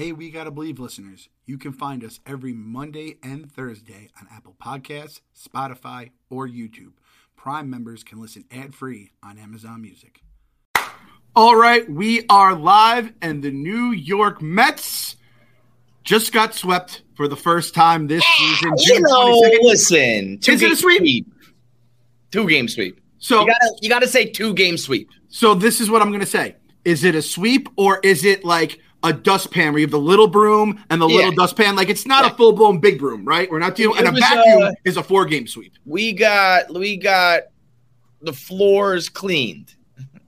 Hey, we gotta believe listeners. You can find us every Monday and Thursday on Apple Podcasts, Spotify, or YouTube. Prime members can listen ad free on Amazon Music. All right, we are live, and the New York Mets just got swept for the first time this season. You know, 22nd. listen. Two Is it a game sweep? Two game sweep. So, You gotta, you gotta say two game sweep. so this is what I'm gonna say: Is it a sweep or is it like a dustpan where you have the little broom and the Yeah. little dustpan? Like it's not Yeah. a full blown big broom, right? We're not dealing. It And a was, vacuum uh, is a four game sweep. We got, we got the floors cleaned.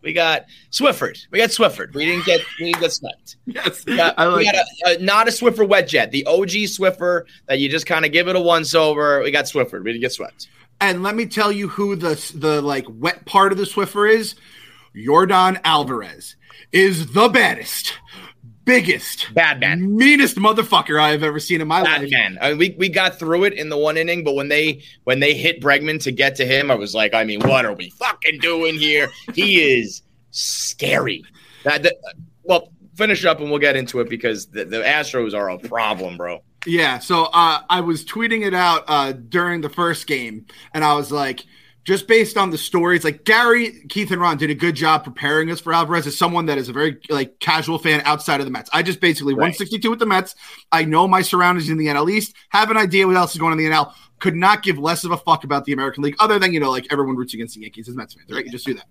We got Swifford. We got Swifford. We didn't get, we didn't get swept. Yes, We got, I like we got a, a, not a Swiffer wet jet, the OG Swiffer that you just kind of give it a once over. We got Swifford. We didn't get swept. And let me tell you who the the like wet part of the Swiffer is. Yordan Alvarez is the baddest, biggest, Bad man. meanest motherfucker I have ever seen in my Bad life. man. I mean, we we got through it in the one inning, but when they when they hit Bregman to get to him, I was like, I mean, what are we fucking doing here? He is scary. That, that well, finish up and we'll get into it because the, the Astros are a problem, bro. Yeah, so uh, I was tweeting it out uh, during the first game, and I was like, just based on the stories, like Gary, Keith, and Ron did a good job preparing us for Alvarez as someone that is a very like casual fan outside of the Mets. I just basically Right. 162 with the Mets. I know my surroundings in the NL East, have an idea what else is going on in the NL. Could not give less of a fuck about the American League, other than you know, like everyone roots against the Yankees as Mets fans, right? You just do that.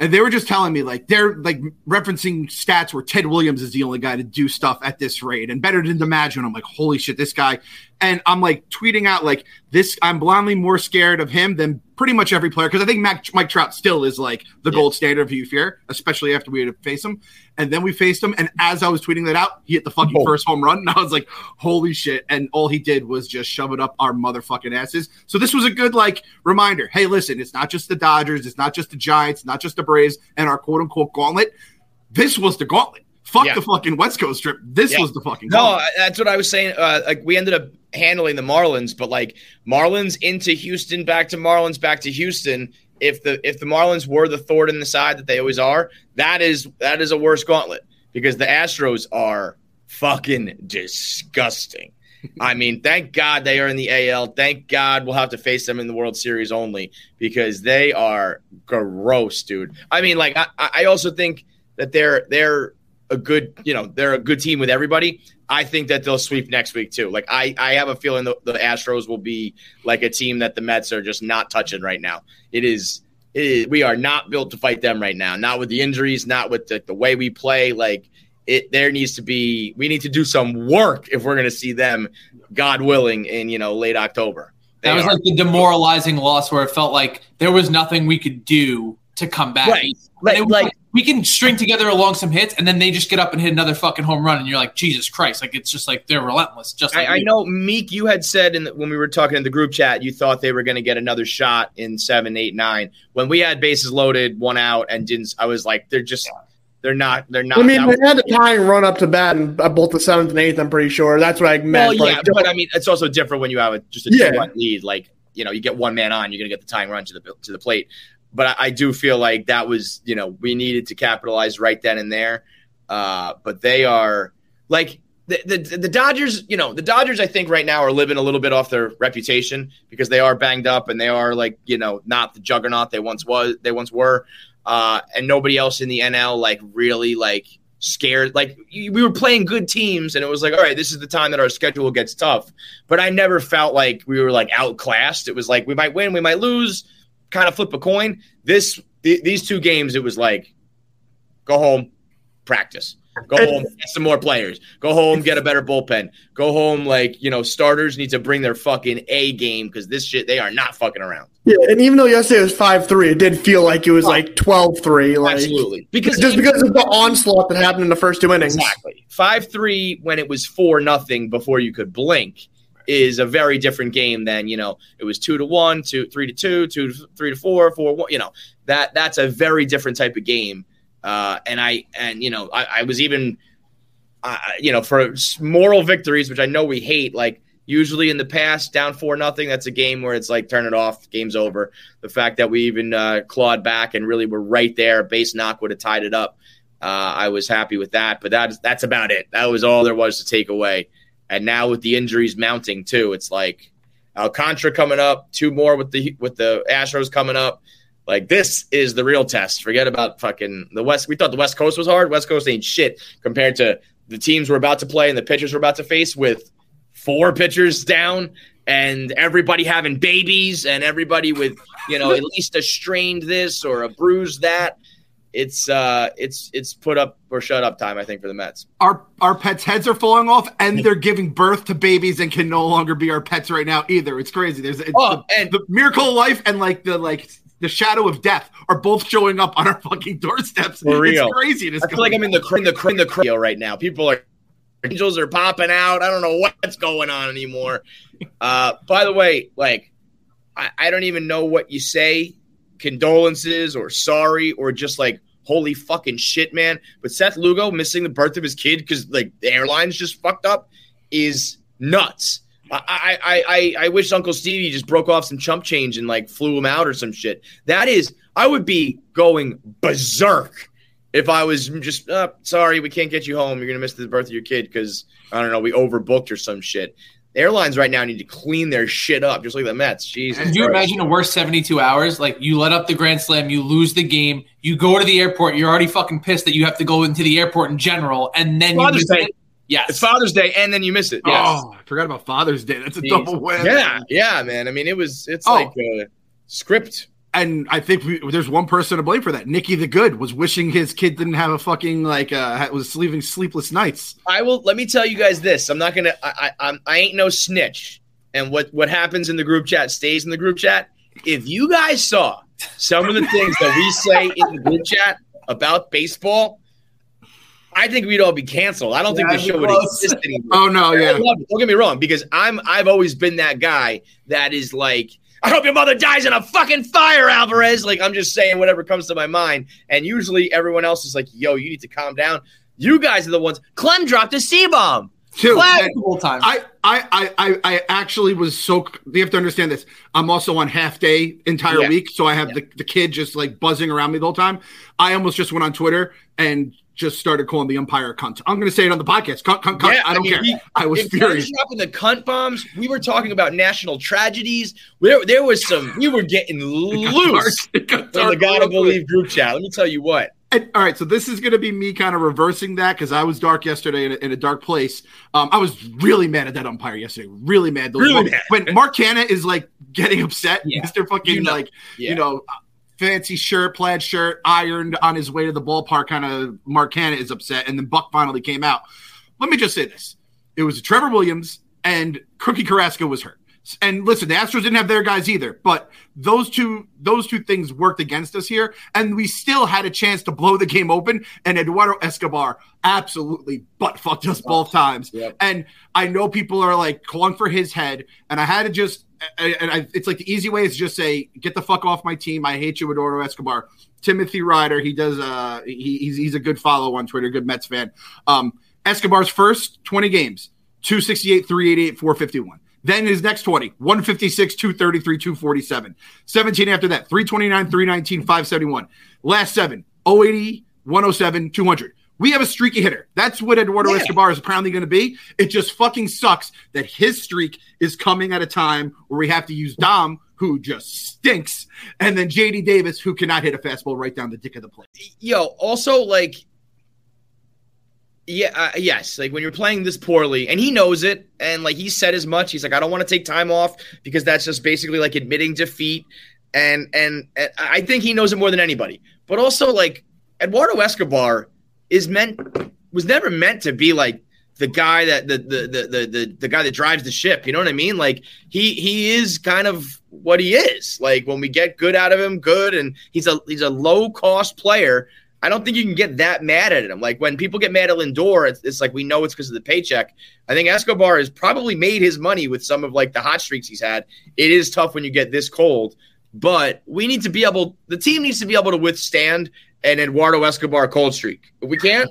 And they were just telling me like they're like referencing stats where Ted Williams is the only guy to do stuff at this rate and better than imagine. I'm like, holy shit, this guy. And I'm like tweeting out like this. I'm blindly more scared of him than pretty much every player because I think Mac, Mike Trout still is like the Yeah. gold standard of who you fear, especially after we had to face him. And then we faced him, and as I was tweeting that out, he hit the fucking Oh. first home run, and I was like, holy shit! And all he did was just shove it up our motherfucking asses. So this was a good like reminder. Hey, listen, it's not just the Dodgers, it's not just the Giants, not just the Braves, and our quote unquote gauntlet. This was the gauntlet. Fuck Yeah. the fucking West Coast trip. This Yeah. was the fucking No, gauntlet. that's what I was saying. Uh, like we ended up handling the Marlins, but like Marlins into Houston, back to Marlins, back to Houston. If the if the Marlins were the thorn in the side that they always are, that is that is a worse gauntlet because the Astros are fucking disgusting. I mean, thank God they are in the AL. Thank God we'll have to face them in the World Series only because they are gross, dude. I mean, like I, I also think that they're they're a good, you know, they're a good team with everybody. I think that they'll sweep next week too. Like I, I have a feeling the, the Astros will be like a team that the Mets are just not touching right now. It is, it is we are not built to fight them right now. Not with the injuries, not with the, the way we play. Like it, there needs to be. We need to do some work if we're going to see them, God willing, in you know late October. They That was are- like the demoralizing loss where it felt like there was nothing we could do to come back. Right. And Like- it was like- like, we can string together along some hits, and then they just get up and hit another fucking home run, and you're like, Jesus Christ! Like it's just like they're relentless. Just like I, I know Meek, you had said in the, when we were talking in the group chat, you thought they were going to get another shot in seven, eight, nine. When we had bases loaded, one out, and didn't, I was like, they're just, they're not, they're not. I mean, that- they had the tying run up to bat in uh, both the seventh and eighth. I'm pretty sure that's what I meant. well, yeah, like, but I mean, it's also different when you have a, just a Yeah. two-run lead. Like, you know, you get one man on, you're going to get the tying run to the to the plate. But I, I do feel like that was, you know, we needed to capitalize right then and there. Uh, but they are like the, the the Dodgers. You know, the Dodgers. I think right now are living a little bit off their reputation because they are banged up and they are like, you know, not the juggernaut they once was. They once were. Uh, and nobody else in the NL like really like scared. Like we were playing good teams, and it was like, all right, this is the time that our schedule gets tough. But I never felt like we were like outclassed. It was like we might win, we might lose, kind of flip a coin. This th- these two games, it was like go home, practice. Go home, get some more players. Go home, get a better bullpen. Go home, like you know, starters need to bring their fucking A game because this shit they are not fucking around. yeah, and even though yesterday was five three, it did feel like it was like 12-3. Like Absolutely, because just because of the onslaught that happened in the first two innings. Exactly. Five three when it was four nothing before you could blink is a very different game than you know it was two to one, two three to two, two to three to four, four one. You know that that's a very different type of game. Uh, and I and you know I, I was even you know for moral victories, which I know we hate. Like usually in the past, down four nothing, that's a game where it's like turn it off, game's over. The fact that we even uh, clawed back and really were right there, base knock would have tied it up. Uh, I was happy with that, but that's that's about it. That was all there was to take away. And now with the injuries mounting too, it's like Alcantara coming up, two more with the with the Astros coming up. Like this is the real test. Forget about fucking the West. We thought the West Coast was hard. West Coast ain't shit compared to the teams we're about to play and the pitchers we're about to face with four pitchers down and everybody having babies and everybody with you know at least a strained this or a bruise that it's uh it's it's put up or shut up time i think for the mets Our our pets' heads are falling off, and they're giving birth to babies and can no longer be our pets right now either. It's crazy. There's it's Oh, the, and- the miracle of life and like the like the shadow of death are both showing up on our fucking doorsteps. For real. It's crazy. i feel like i'm in the cr- in the cr- in the cr- right now people are angels are popping out i don't know what's going on anymore uh by the way like i, I don't even know what you say condolences or sorry or just like holy fucking shit man but seth lugo missing the birth of his kid because like the airlines just fucked up is nuts I, I, I, I wish Uncle Stevie just broke off some chump change and like flew him out or some shit. That is, I would be going berserk if I was just uh, sorry we can't get you home. You're gonna miss the birth of your kid because I don't know we overbooked or some shit. Airlines right now need to clean their shit up, just like the Mets. Jesus, Could you Christ. imagine a worse 72 hours? Like you let up the grand slam, you lose the game, you go to the airport, you're already fucking pissed that you have to go into the airport in general, and then Father's you miss Day. it. Yes. It's Father's Day and then you miss it. Yes. Oh, I forgot about Father's Day. That's a Jeez. double win. Yeah, yeah, man. I mean, it was. It's Oh. like a script. And I think we, there's one person to blame for that. Nikki the Good was wishing his kid didn't have a fucking like uh was sleeping sleepless nights. I will. Let me tell you guys this. I'm not gonna. I, I, I'm. I ain't no snitch. And what what happens in the group chat stays in the group chat. If you guys saw some of the things that we say in the group chat about baseball, I think we'd all be canceled. I don't Yeah, think the I'd show would exist anymore. Oh no, yeah. Don't get me wrong, because I'm I've always been that guy that is like, I hope your mother dies in a fucking fire, Alvarez. Like I'm just saying whatever comes to my mind. And usually everyone else is like, yo, you need to calm down. You guys are the ones. Clem dropped a C bomb. Two. Multiple times. I, I, I, I, I actually was so. You have to understand this. I'm also on half day entire Yeah. week, so I have the, the kid just like buzzing around me the whole time. I almost just went on Twitter and just started calling the umpire a cunt. I'm going to say it on the podcast. Cunt, cunt, cunt. Yeah, I don't mean, care. he- I was furious. Dropping the cunt bombs, we were talking about national tragedies. There, there was some. We were getting loose dark. It got on the gotta believe group chat. Let me tell you what. And, all right, so this is going to be me kind of reversing that because I was dark yesterday in a, in a dark place. Um, I was really mad at that umpire yesterday. Really mad. Those- Really when, mad. Mark Canha is like getting upset, Yeah. Mr. Fucking You know. like Yeah. you know fancy shirt, plaid shirt, ironed on his way to the ballpark. Kind of Mark Canha is upset, and then Buck finally came out. Let me just say this: it was Trevor Williams and Cookie Carrasco was hurt. And listen, the Astros didn't have their guys either, but those two those two things worked against us here, and we still had a chance to blow the game open. And Eduardo Escobar absolutely butt fucked us both times. Yep. And I know people are like calling for his head, and I had to just and I, it's like the easy way is just say, "Get the fuck off my team! I hate you, Eduardo Escobar." Timothy Ryder, he does. Uh, he, he's he's a good follow on Twitter, good Mets fan. Um, Escobar's first twenty games, 268, 388, 451. Then his next 20, 156, 233, 247. 17 after that, 329, 319, 571. Last seven, 080, 107, 200. We have a streaky hitter. That's what Eduardo Yeah. Escobar is apparently going to be. It just fucking sucks that his streak is coming at a time where we have to use Dom, who just stinks, and then JD Davis, who cannot hit a fastball right down the dick of the plate. yo also like yeah uh, yes like when you're playing this poorly and he knows it and like he said as much he's like i don't want to take time off because that's just basically like admitting defeat and and, and i think he knows it more than anybody. But also like eduardo escobar is meant was never meant to be like the guy that the the, the the the the guy that drives the ship you know what i mean? Like he he is kind of what he is. Like when we get good out of him good and he's a he's a low cost player I don't think you can get that mad at him. Like when people get mad at Lindor, it's, it's like we know it's because of the paycheck. I think Escobar has probably made his money with some of like the hot streaks he's had. It is tough when you get this cold, but we need to be able. The team needs to be able to withstand an Eduardo Escobar cold streak. If we can't,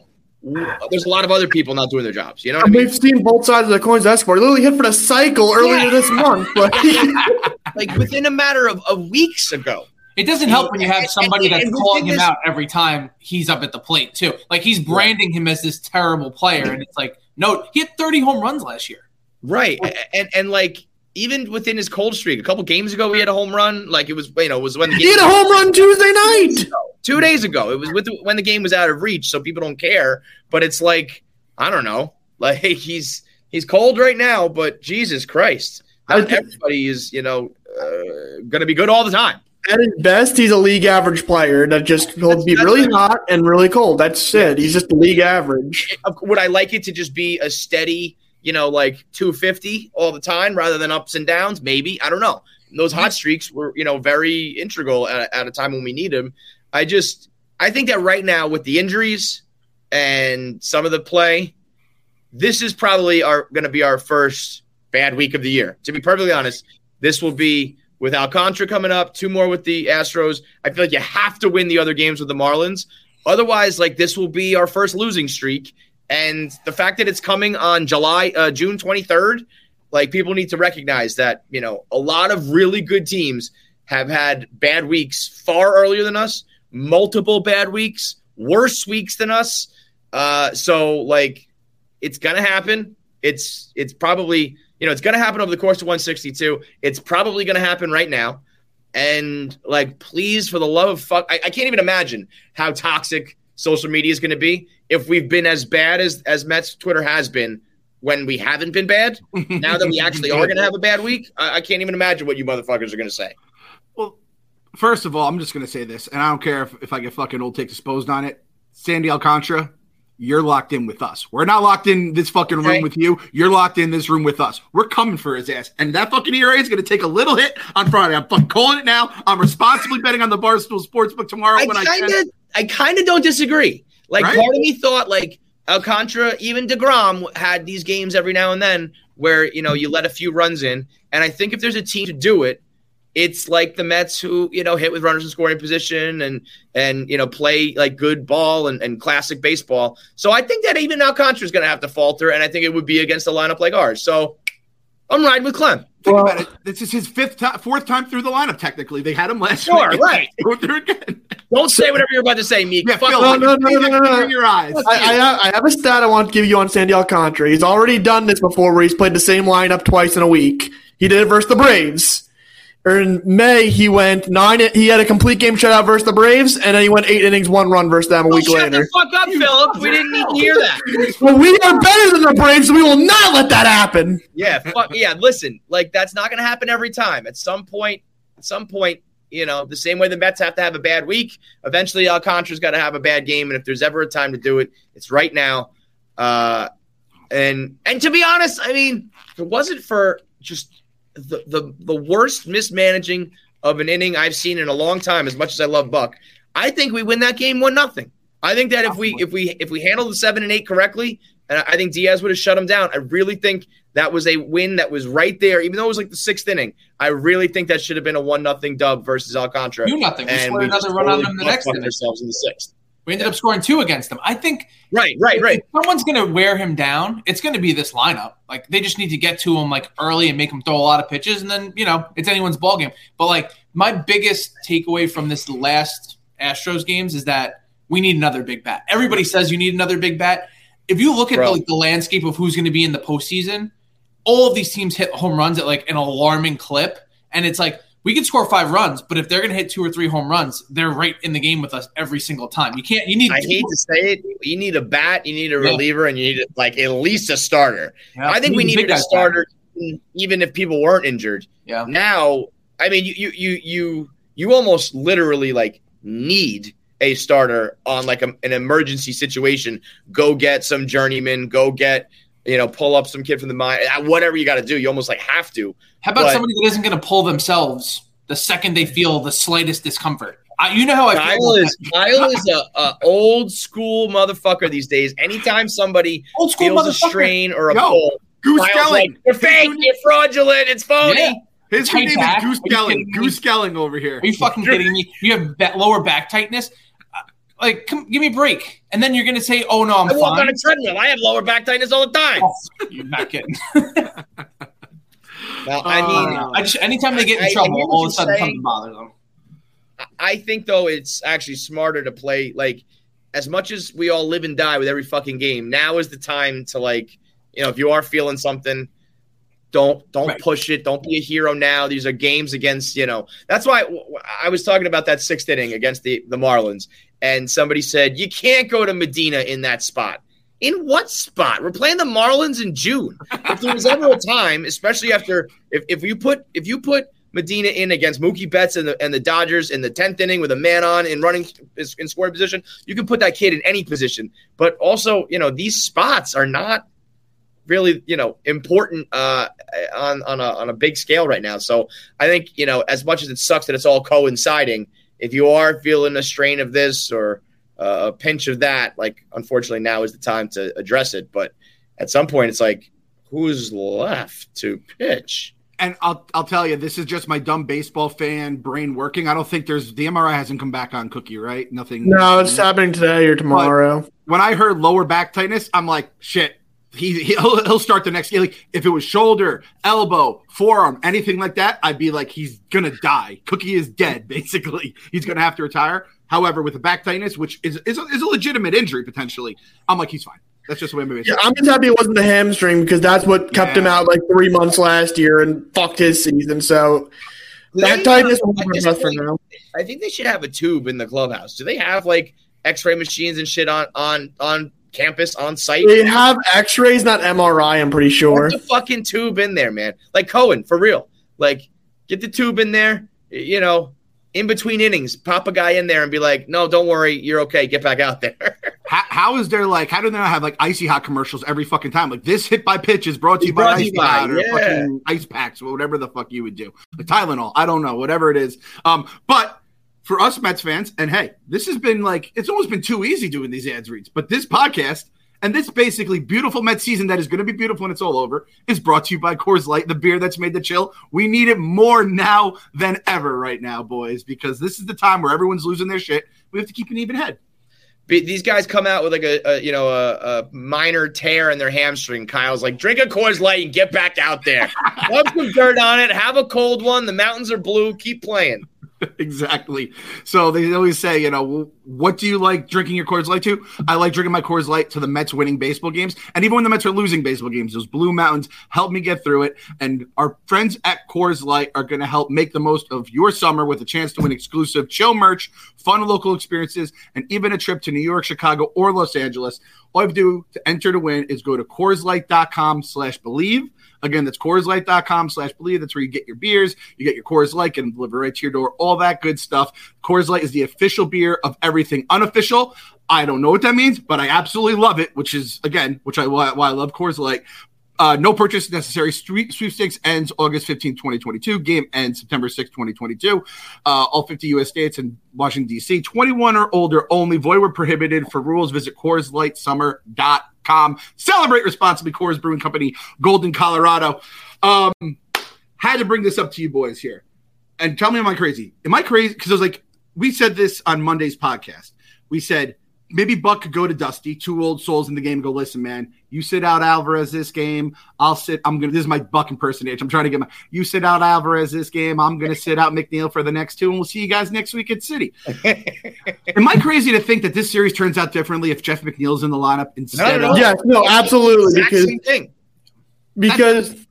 there's a lot of other people not doing their jobs. You know what I mean? we've seen both sides of the coins. Escobar literally hit for the cycle earlier Yeah. this month. Like, Like within a matter of, of weeks ago. It doesn't help when you have somebody that's calling him out every time he's up at the plate too. Like he's branding him as this terrible player, and it's like, no, he had 30 home runs last year. Right. And and like even within his cold streak, a couple games ago he had a home run. Like it was you know, it was when the He game had a home run Tuesday night. two days ago. It was with the, when the game was out of reach, so people don't care. But it's like I don't know, like he's he's cold right now, but Jesus Christ, not everybody is you know uh, going to be good all the time. At his best, he's a league average player that just will That's- be that's really hot and really cold. That's it. He's just league average. Would I like it to just be a steady, you know, like 250 all the time rather than ups and downs? Maybe I don't know. Those hot streaks were you know very integral at, at a time when we need them. I just I think that right now with the injuries and some of the play, this is probably our going to be our first bad week of the year. To be perfectly honest, this will be with Alcantara coming up, two more with the Astros. I feel like you have to win the other games with the Marlins. Otherwise, like this will be our first losing streak. And the fact that it's coming on July, uh, June 23rd, like people need to recognize that, you know, a lot of really good teams have had bad weeks far earlier than us, multiple bad weeks, worse weeks than us. Uh, so like it's gonna happen. It's it's probably you know it's gonna happen over the course of 162. It's probably gonna happen right now. And like, please, for the love of fuck, I, I can't even imagine how toxic social media is going to be if we've been as bad as as Mets Twitter has been when we haven't been bad. Now that we actually are going to have a bad week, I, I can't even imagine what you motherfuckers are going to say. Well, first of all, I'm just going to say this, and I don't care if, if I get fucking old take exposed on it. Sandy Alcantara, you're locked in with us. We're not locked in this fucking room with you. You're locked in this room with us. We're coming for his ass. And that fucking ERA is going to take a little hit on Friday. I'm fucking calling it now. I'm responsibly betting on the Barstool Sportsbook tomorrow I when I kind can. of, I kind of don't disagree. Like Right? part of me thought like Alcantara, even deGrom had these games every now and then where you know you let a few runs in, and I think if there's a team to do it, it's like the Mets who you know hit with runners in scoring position and and you know play like good ball and, and classic baseball. So I think that even Alcantara is going to have to falter, and I think it would be against a lineup like ours. So I'm riding with Clem. Think Well- about it. This is his fifth time, fourth time through the lineup. Technically, they had him last. Year. Sure, week. right. Go through again. Don't say whatever you're about to say, Meek. Yeah, Fuck Phil. No, no, no, no, no, no, no. In your eyes. I, I, have, I have a stat I want to give you on Sandy Alcantara. He's already done this before where he's played the same lineup twice in a week. He did it versus the Braves. In May, he went nine. He had a complete game shutout versus the Braves, and then he went eight innings, one run versus them a Oh, week shut later. the fuck up, Philip. We didn't need to hear that. Well, we are better than the Braves, so we will not let that happen. Yeah, fuck yeah. Listen, like that's not going to happen every time. At some point, at some point, you know, the same way the Mets have to have a bad week, eventually Alcantara's got to have a bad game, and if there's ever a time to do it, it's right now. Uh, and and to be honest, I mean, if it wasn't for just the the the worst mismanaging of an inning I've seen in a long time, as much as I love Buck, I think we win that game one nothing. I think that if we if we if we handle the seven and eight correctly, and I think Diaz would have shut him down. I really think that was a win that was right there, even though it was like the sixth inning. I really think that should have been a one nothing dub versus Alcantara. Do nothing. We And scored we another run on totally them the next inning. ourselves in the sixth. We ended up scoring two against them. I think Right, right, right. if someone's going to wear him down, it's going to be this lineup. Like they just need to get to him like early and make him throw a lot of pitches, and then you know it's anyone's ball game. But like my biggest takeaway from this last Astros games is that we need another big bat. Everybody says you need another big bat. If you look at the, like, the landscape of who's going to be in the postseason, all of these teams hit home runs at like an alarming clip, and it's like we can score five runs, but if they're going to hit two or three home runs, they're right in the game with us every single time. You can't. You need. I hate to say it. You need a bat, you need a Yeah. reliever, and you need like at least a starter. Yeah, I think we need needed a starter, even if people weren't injured. Yeah. Now, I mean, you you you you you almost literally like need a starter on like a, an emergency situation. Go get some journeyman. Go get you know pull up some kid from the mine. uh, Whatever you got to do, you almost like have to. How about But- somebody that isn't going to pull themselves the second they feel the slightest discomfort? I, you know how I feel. Kyle about is. Kyle is a, a old school motherfucker these days. Anytime somebody old school feels a strain or a Yo, pull, Goose Kyle's Gelling. like, you're fake, you're fraudulent, it's phony. Yeah. His name back. is Goose Are Gelling. Goose Gelling over here. Are you fucking kidding me? You have ba- lower back tightness. Like, come, give me a break. And then you're going to say, "Oh no, I'm I walk on a treadmill. I have lower back tightness all the time. Oh, you're not kidding. Well, I mean, Uh, I just anytime they get in I- I trouble, hear what all of a sudden saying. something bothers them. I think though it's actually smarter to play like as much as we all live and die with every fucking game. Now is the time to like, you know, if you are feeling something, don't don't Right. push it. Don't be a hero now. These are games against you know. That's why I was talking about that sixth inning against the the Marlins, and somebody said you can't go to Medina in that spot. In what spot? We're playing the Marlins in June. If there was ever a time, especially after if, if you put if you put Medina in against Mookie Betts and the and the Dodgers in the tenth inning with a man on and running in scoring position, you can put that kid in any position. But also, you know, these spots are not really you know important uh, on on a on a big scale right now. So I think you know as much as it sucks that it's all coinciding, if you are feeling a strain of this or uh, a pinch of that, like unfortunately now is the time to address it. But at some point, it's like who's left to pitch? And I'll I'll tell you, this is just my dumb baseball fan brain working. I don't think there's the MRI hasn't come back on Cookie, right? Nothing. No, it's happening today or tomorrow. when I heard lower back tightness, I'm like, shit. He he'll, he'll start the next game. Like if it was shoulder, elbow, forearm, anything like that, I'd be like, he's gonna die. Cookie is dead. Basically, he's gonna have to retire. However, with the back tightness, which is is a, is a legitimate injury potentially, I'm like, he's fine. That's just the way I'm Yeah, I'm just happy it wasn't the hamstring because that's what kept him out like three months last year and fucked his season. So that tightness will be for now. I think they should have a tube in the clubhouse. Do they have like X-ray machines and shit on on on campus on site? They have X-rays, not MRI. I'm pretty sure. Put the fucking tube in there, man. Like Cohen, for real. Like, get the tube in there. You know, in between innings, pop a guy in there and be like, "No, don't worry, you're okay. Get back out there." How, how is there like how do they not have like icy hot commercials every fucking time? Like this hit by pitch is brought to you It's by brought to icy hot or yeah. fucking ice packs or whatever the fuck you would do. Like Tylenol, I don't know, whatever it is. Um, but for us Mets fans, and hey, this has been like it's almost been too easy doing these ads reads. But this podcast and this basically beautiful Mets season that is going to be beautiful when it's all over is brought to you by Coors Light, the beer that's made the chill. We need it more now than ever right now, boys, because this is the time where everyone's losing their shit. We have to keep an even head. These guys come out with like a, a you know a, a minor tear in their hamstring. Kyle's like, drink a Coors Light and get back out there. Rub some dirt on it. Have a cold one. The mountains are blue. Keep playing. exactly. So they always say, you know, what do you like drinking your Coors Light to? I like drinking my Coors Light to the Mets winning baseball games, and even when the Mets are losing baseball games, those Blue Mountains help me get through it. And our friends at Coors Light are going to help make the most of your summer with a chance to win exclusive chill merch, fun local experiences, and even a trip to New York, Chicago, or Los Angeles. All you have to do to enter to win is go to CoorsLight.com slash believe. Again, that's CoorsLight.com slash believe. That's where you get your beers. You get your Coors Light and deliver right to your door. All that good stuff. Coors Light is the official beer of everything unofficial. I don't know what that means, but I absolutely love it, which is, again, which I why, why I love Coors Light. Uh, no purchase necessary. Street sweepstakes ends August 15, 2022. Game ends September 6, 2022. Uh, all 50 U.S. states and Washington, D.C. 21 or older only. Void were prohibited. For rules, visit CoorsLightSummer.com. Celebrate responsibly. Coors Brewing Company, Golden, Colorado. Um, had to bring this up to you boys here. And tell me, am I crazy? Am I crazy? Because I was like, we said this on Monday's podcast. We said maybe Buck could go to Dusty, two old souls in the game, and go, listen, man, you sit out Alvarez this game. I'll sit. I'm gonna. This is my Buck impersonation. I'm trying to get my. You sit out Alvarez this game. I'm gonna sit out McNeil for the next two, and we'll see you guys next week at City. Am I crazy to think that this series turns out differently if Jeff McNeil's in the lineup instead No, no, of? no. Yes, no, absolutely. Exact Because same thing. because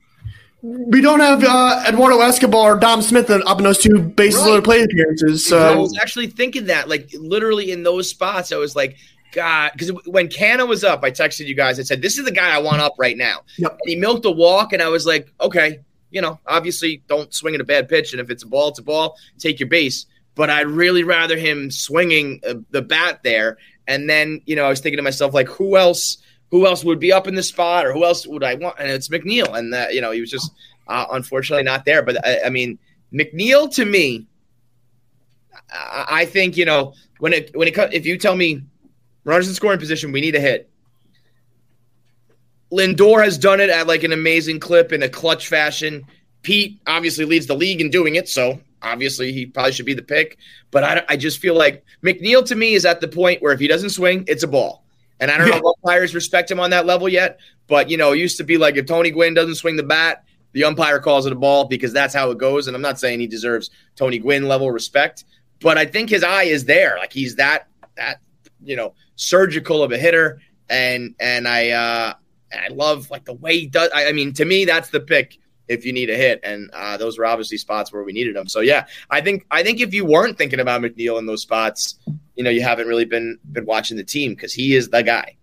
we don't have uh, Eduardo Escobar or Dom Smith up in those two bases Right. loaded play appearances. So I was actually thinking that, like, literally in those spots, I was like, God, because when Canha was up, I texted you guys. I said, "This is the guy I want up right now." Yep. And he milked a walk, and I was like, "Okay, you know, obviously, don't swing at a bad pitch, and if it's a ball, it's a ball. Take your base." But I'd really rather him swinging uh, the bat there. And then, you know, I was thinking to myself, like, who else? Who else would be up in the spot, or who else would I want? And it's McNeil, and that you know, he was just uh, unfortunately not there. But I, I mean, McNeil to me, I, I think you know when it when it. If you tell me runners in scoring position, we need a hit. Lindor has done it at like an amazing clip in a clutch fashion. Pete obviously leads the league in doing it, so obviously he probably should be the pick. But I, I just feel like McNeil to me is at the point where if he doesn't swing, it's a ball. And I don't know if umpires respect him on that level yet. But you know, it used to be like if Tony Gwynn doesn't swing the bat, the umpire calls it a ball because that's how it goes. And I'm not saying he deserves Tony Gwynn level respect, but I think his eye is there. Like he's that that you know surgical of a hitter, and and I uh, I love like the way he does. I, I mean, to me, that's the pick if you need a hit, and uh, those were obviously spots where we needed him. So yeah, I think I think if you weren't thinking about McNeil in those spots, you know, you haven't really been been watching the team because he is the guy.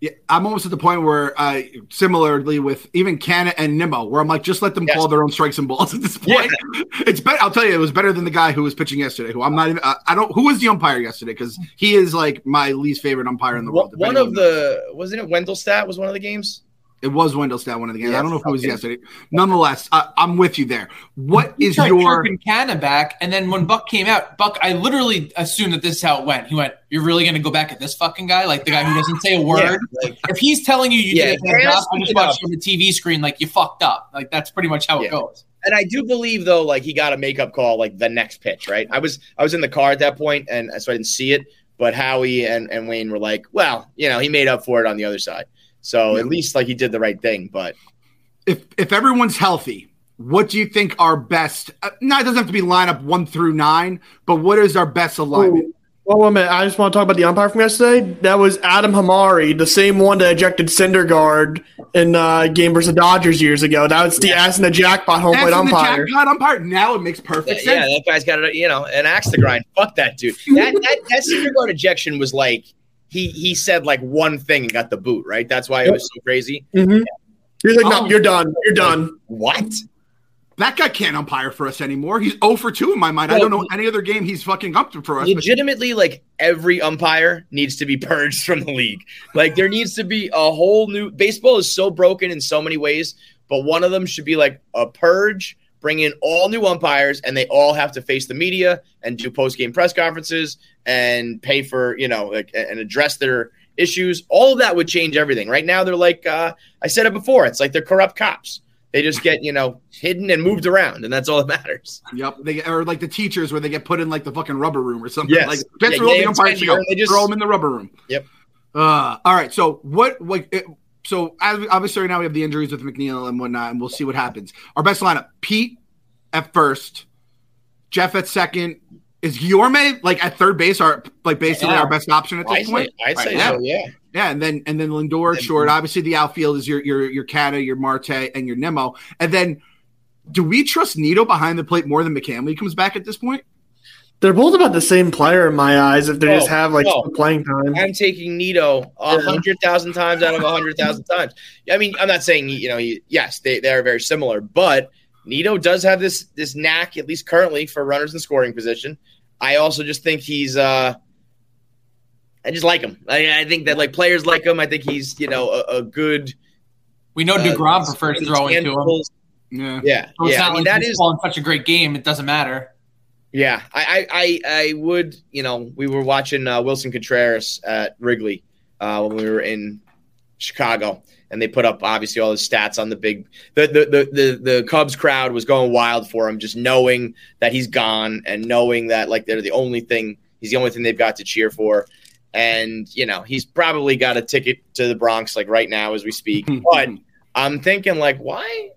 Yeah, I'm almost at the point where, uh, similarly with even Canha and Nimmo, where I'm like, just let them Yes. call their own strikes and balls at this point. It's better. I'll tell you, it was better than the guy who was pitching yesterday. Who I'm not even. Uh, I don't. Who was the umpire yesterday? Because he is like my least favorite umpire in the world. One of the wasn't it Wendelstedt was one of the games. It was Wendell Wendelstedt one of the games. I don't know if it was okay. yesterday. Nonetheless, I, I'm with you there. What He is your? chirping Canha back, and then when Buck came out, Buck, I literally assumed that this is how it went. He went, "You're really going to go back at this fucking guy, like the guy who doesn't say a word." like, If he's telling you you Yeah, did a bad job, I just speak watched up. you on the TV screen, like you fucked up. Like that's pretty much how Yeah. it goes. and I do believe though, like he got a makeup call like the next pitch, right? I was I was in the car at that point, and so I didn't see it. But Howie and, and Wayne were like, well, you know, he made up for it on the other side. So at least like he did the right thing. But if if everyone's healthy, what do you think our best? Uh, no, it doesn't have to be lineup one through nine, but what is our best alignment? Ooh. Well, wait a minute. I just want to talk about the umpire from yesterday. That was Adam Hamari, the same one that ejected Syndergaard in uh, game versus the Dodgers years ago. That was the ass in the jackpot home plate in the umpire. jackpot umpire. Now it makes perfect yeah, sense. that guy's got a, you know an axe to grind. Fuck that dude. That that that Syndergaard ejection was like he he said like one thing and got the boot. Right. That's why it was so crazy. Mm-hmm. He's like, no, Oh. you're done. You're done. What? That guy can't umpire for us anymore. He's 0 for 2 in my mind. I don't know any other game he's fucking up to for us. but- legitimately like every umpire needs to be purged from the league like there needs to be a whole new baseball is so broken in so many ways but one of them should be like a purge bring in all new umpires and they all have to face the media and do post-game press conferences and pay for you know like and address their issues all of that would change everything right now they're like uh, i said it before it's like they're corrupt cops they just get you know hidden and moved around and that's all that matters Yep. They or like the teachers where they get put in like the fucking rubber room or something. Yes. Like Yeah, all the umpires they just- Throw them in the rubber room. Yep. Uh, all right. So what? Like, it, so as obviously right now we have the injuries with McNeil and whatnot, and we'll see what happens. Our best lineup: Pete at first, Jeff at second. Is Giorme like at third base? Our like basically Yeah. our best option at i'd this say, point. I'd say Right now. so yeah Yeah, and then and then Lindor short. Obviously, the outfield is your your your Cata, your Marte, and your Nimmo. And then, do we trust Nido behind the plate more than McCamley comes back at this point? They're both about the same player in my eyes if they Oh, just have like no. playing time. I'm taking Nido a hundred thousand times out of a hundred thousand times. I mean, I'm not saying you know, yes, they, they are very similar, but Nido does have this this knack, at least currently, for runners in scoring position. I also just think he's uh I just like him. I, I think that like players like him. I think he's you know a, a good. We know uh, prefers throwing to him. intangibles. Yeah. Yeah, So it's yeah. not I mean like that he's is such a great game. It doesn't matter. Yeah, I, I, I, I would, you know, we were watching uh, Willson Contreras at Wrigley uh, when we were in Chicago, and they put up obviously all his stats on the big. The, the the the the Cubs crowd was going wild for him, just knowing that he's gone and knowing that like they're the only thing. He's the only thing they've got to cheer for, and you know he's probably got a ticket to the Bronx like right now as we speak. but I'm thinking like, why,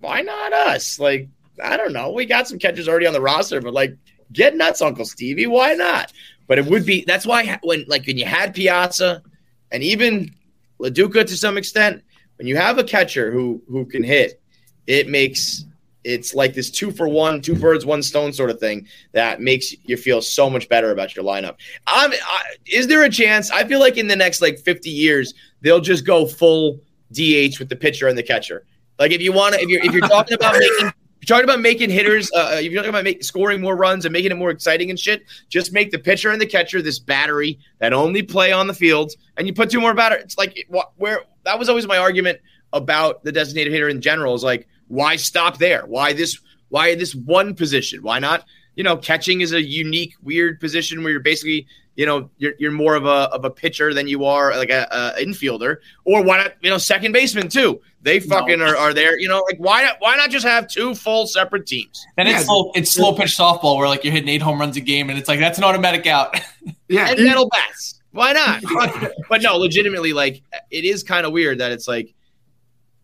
why not us? Like, I don't know. We got some catchers already on the roster, but like, get nuts, Uncle Stevie. Why not? But it would be. That's why when like when you had Piazza and even Lo Duca to some extent, when you have a catcher who who can hit, it makes it's like this two for one, two birds, one stone sort of thing that makes you feel so much better about your lineup. Um, I, is there a chance? I feel like in the next like 50 years, they'll just go full DH with the pitcher and the catcher. Like if you want to, if you're if you're talking about making, you're talking about making hitters, uh, if you're talking about make, scoring more runs and making it more exciting and shit, just make the pitcher and the catcher this battery that only play on the field, and you put two more batter. It's like where that was always my argument about the designated hitter in general. Is like why stop there? Why this? Why this one position? Why not? You know, catching is a unique, weird position where you're basically, you know, you're, you're more of a of a pitcher than you are like a, a infielder. Or why not? You know, second baseman too. They fucking are, are there. You know, like why not? Why not just have two full separate teams? And Yeah. it's slow, it's slow pitch softball where like you're hitting eight home runs a game, and it's like that's an automatic out. Yeah. and metal bats. Why not? But, but no, legitimately, like it is kind of weird that it's like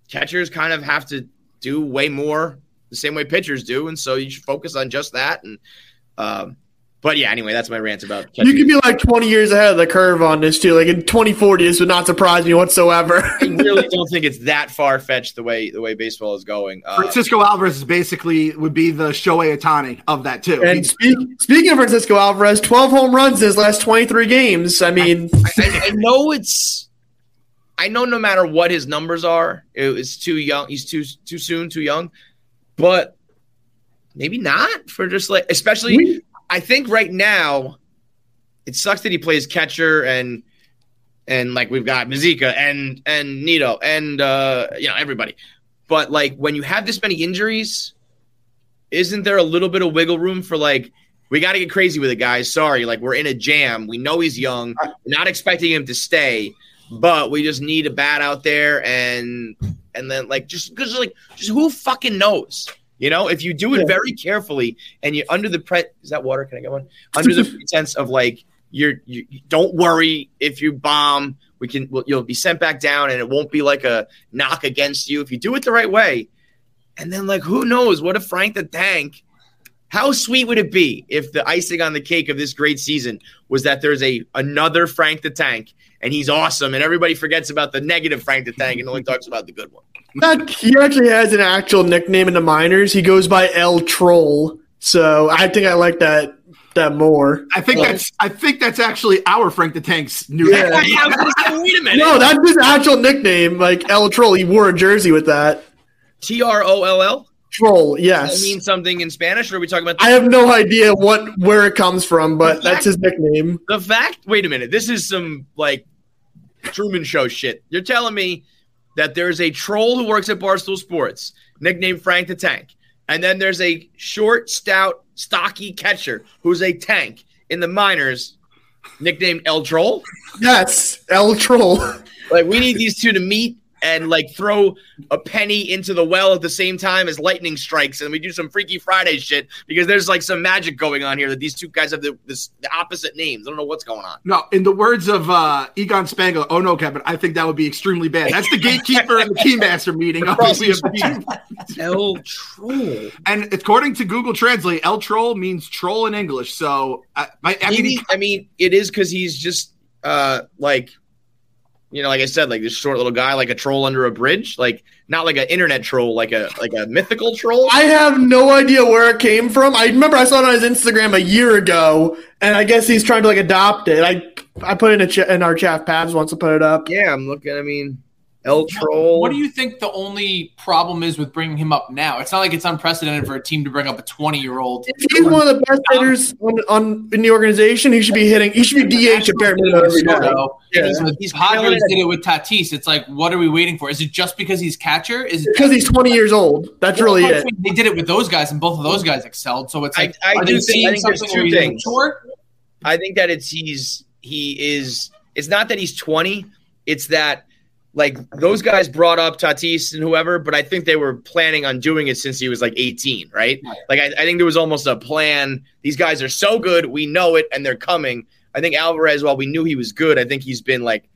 catchers kind of have to do way more the same way pitchers do, and so you should focus on just that. And um, But yeah, anyway, that's my rant about. You could be like 20 years ahead of the curve on this too. Like in 2040, this would not surprise me whatsoever. I really don't think it's that far fetched the way the way baseball is going. Uh, Francisco Alvarez is basically would be the Shohei Ohtani of that too. and speak, speaking of Francisco Alvarez, 12 home runs in his last 23 games. I mean, I, I know it's. I know no matter what his numbers are, it's too young. He's too too soon, too young. But maybe not for just like, especially. We- I think right now, it sucks that he plays catcher and and like we've got Mazeika and and Nido and uh, you know everybody. But like when you have this many injuries, isn't there a little bit of wiggle room for like we got to get crazy with it, guys? Sorry, like we're in a jam. We know he's young. We're not expecting him to stay, but we just need a bat out there and and then like just because like just who fucking knows? You know, if you do it Yeah. very carefully and you're under the pre is that water? Can I get one? Under the pretense of like you're you don't worry if you bomb, we can we'll, you'll be sent back down and it won't be like a knock against you if you do it the right way. And then like who knows what if Frank the Tank how sweet would it be if the icing on the cake of this great season was that there's a another Frank the Tank and he's awesome and everybody forgets about the negative Frank the Tank and only talks about the good one. that, he actually has an actual nickname in the minors. He goes by El Troll. So I think I like that that more. I think that's I think that's actually our Frank the Tank's new. Yeah. I say, wait a minute. No, that's his actual nickname, like El Troll. He wore a jersey with that. T R O L L. Troll, yes. mean something in Spanish, or are we talking about I have no idea what where it comes from, but that's his nickname. the fact? Wait a minute. This is some like Truman Show shit. You're telling me that there's a troll who works at Barstool Sports, nicknamed Frank the Tank, and then there's a short, stout, stocky catcher who's a tank in the minors, nicknamed El Troll. Yes, El Troll. Like we need these two to meet and like throw a penny into the well at the same time as lightning strikes, and we do some Freaky Friday shit because there's like some magic going on here that these two guys have the, this, the opposite names. I don't know what's going on. No, in the words of uh, Egon Spengler, oh no, Kevin, I think that would be extremely bad. That's the gatekeeper and the keymaster meeting. Obviously. El Troll. and according to Google Translate, El Troll means troll in English. So I, I, I mean, Maybe I mean it is because he's just uh like you know, like I said, like this short little guy, like a troll under a bridge, like not like an internet troll, like a like a mythical troll. I have no idea where it came from. I remember I saw it on his Instagram a year ago, and I guess he's trying to like adopt it. I I put it in a ch- in our chat. Pabs wants to put it up. yeah, I'm looking. I mean, El Troll. What do you think the only problem is with bringing him up now? It's not like it's unprecedented for a team to bring up a 20 year old. If he's one of the best um, hitters on, on in the organization, he should be hitting. He should be DH at bare minimum every day. Yeah, He's, he's Padres did it with Tatis. It's like, what are we waiting for? Is it just because he's catcher? Is it Because he's 20 years old. That's really it. They did it with those guys, and both of those guys excelled. So it's like, I are do they think- seeing I think there's something two things. mature? I think that it's he's he is. It's not that he's 20. It's that like those guys brought up Tatis and whoever, but I think they were planning on doing it since he was like 18, right? Like I, I think there was almost a plan. These guys are so good, we know it, and they're coming. I think Alvarez, while we knew he was good, I think he's been like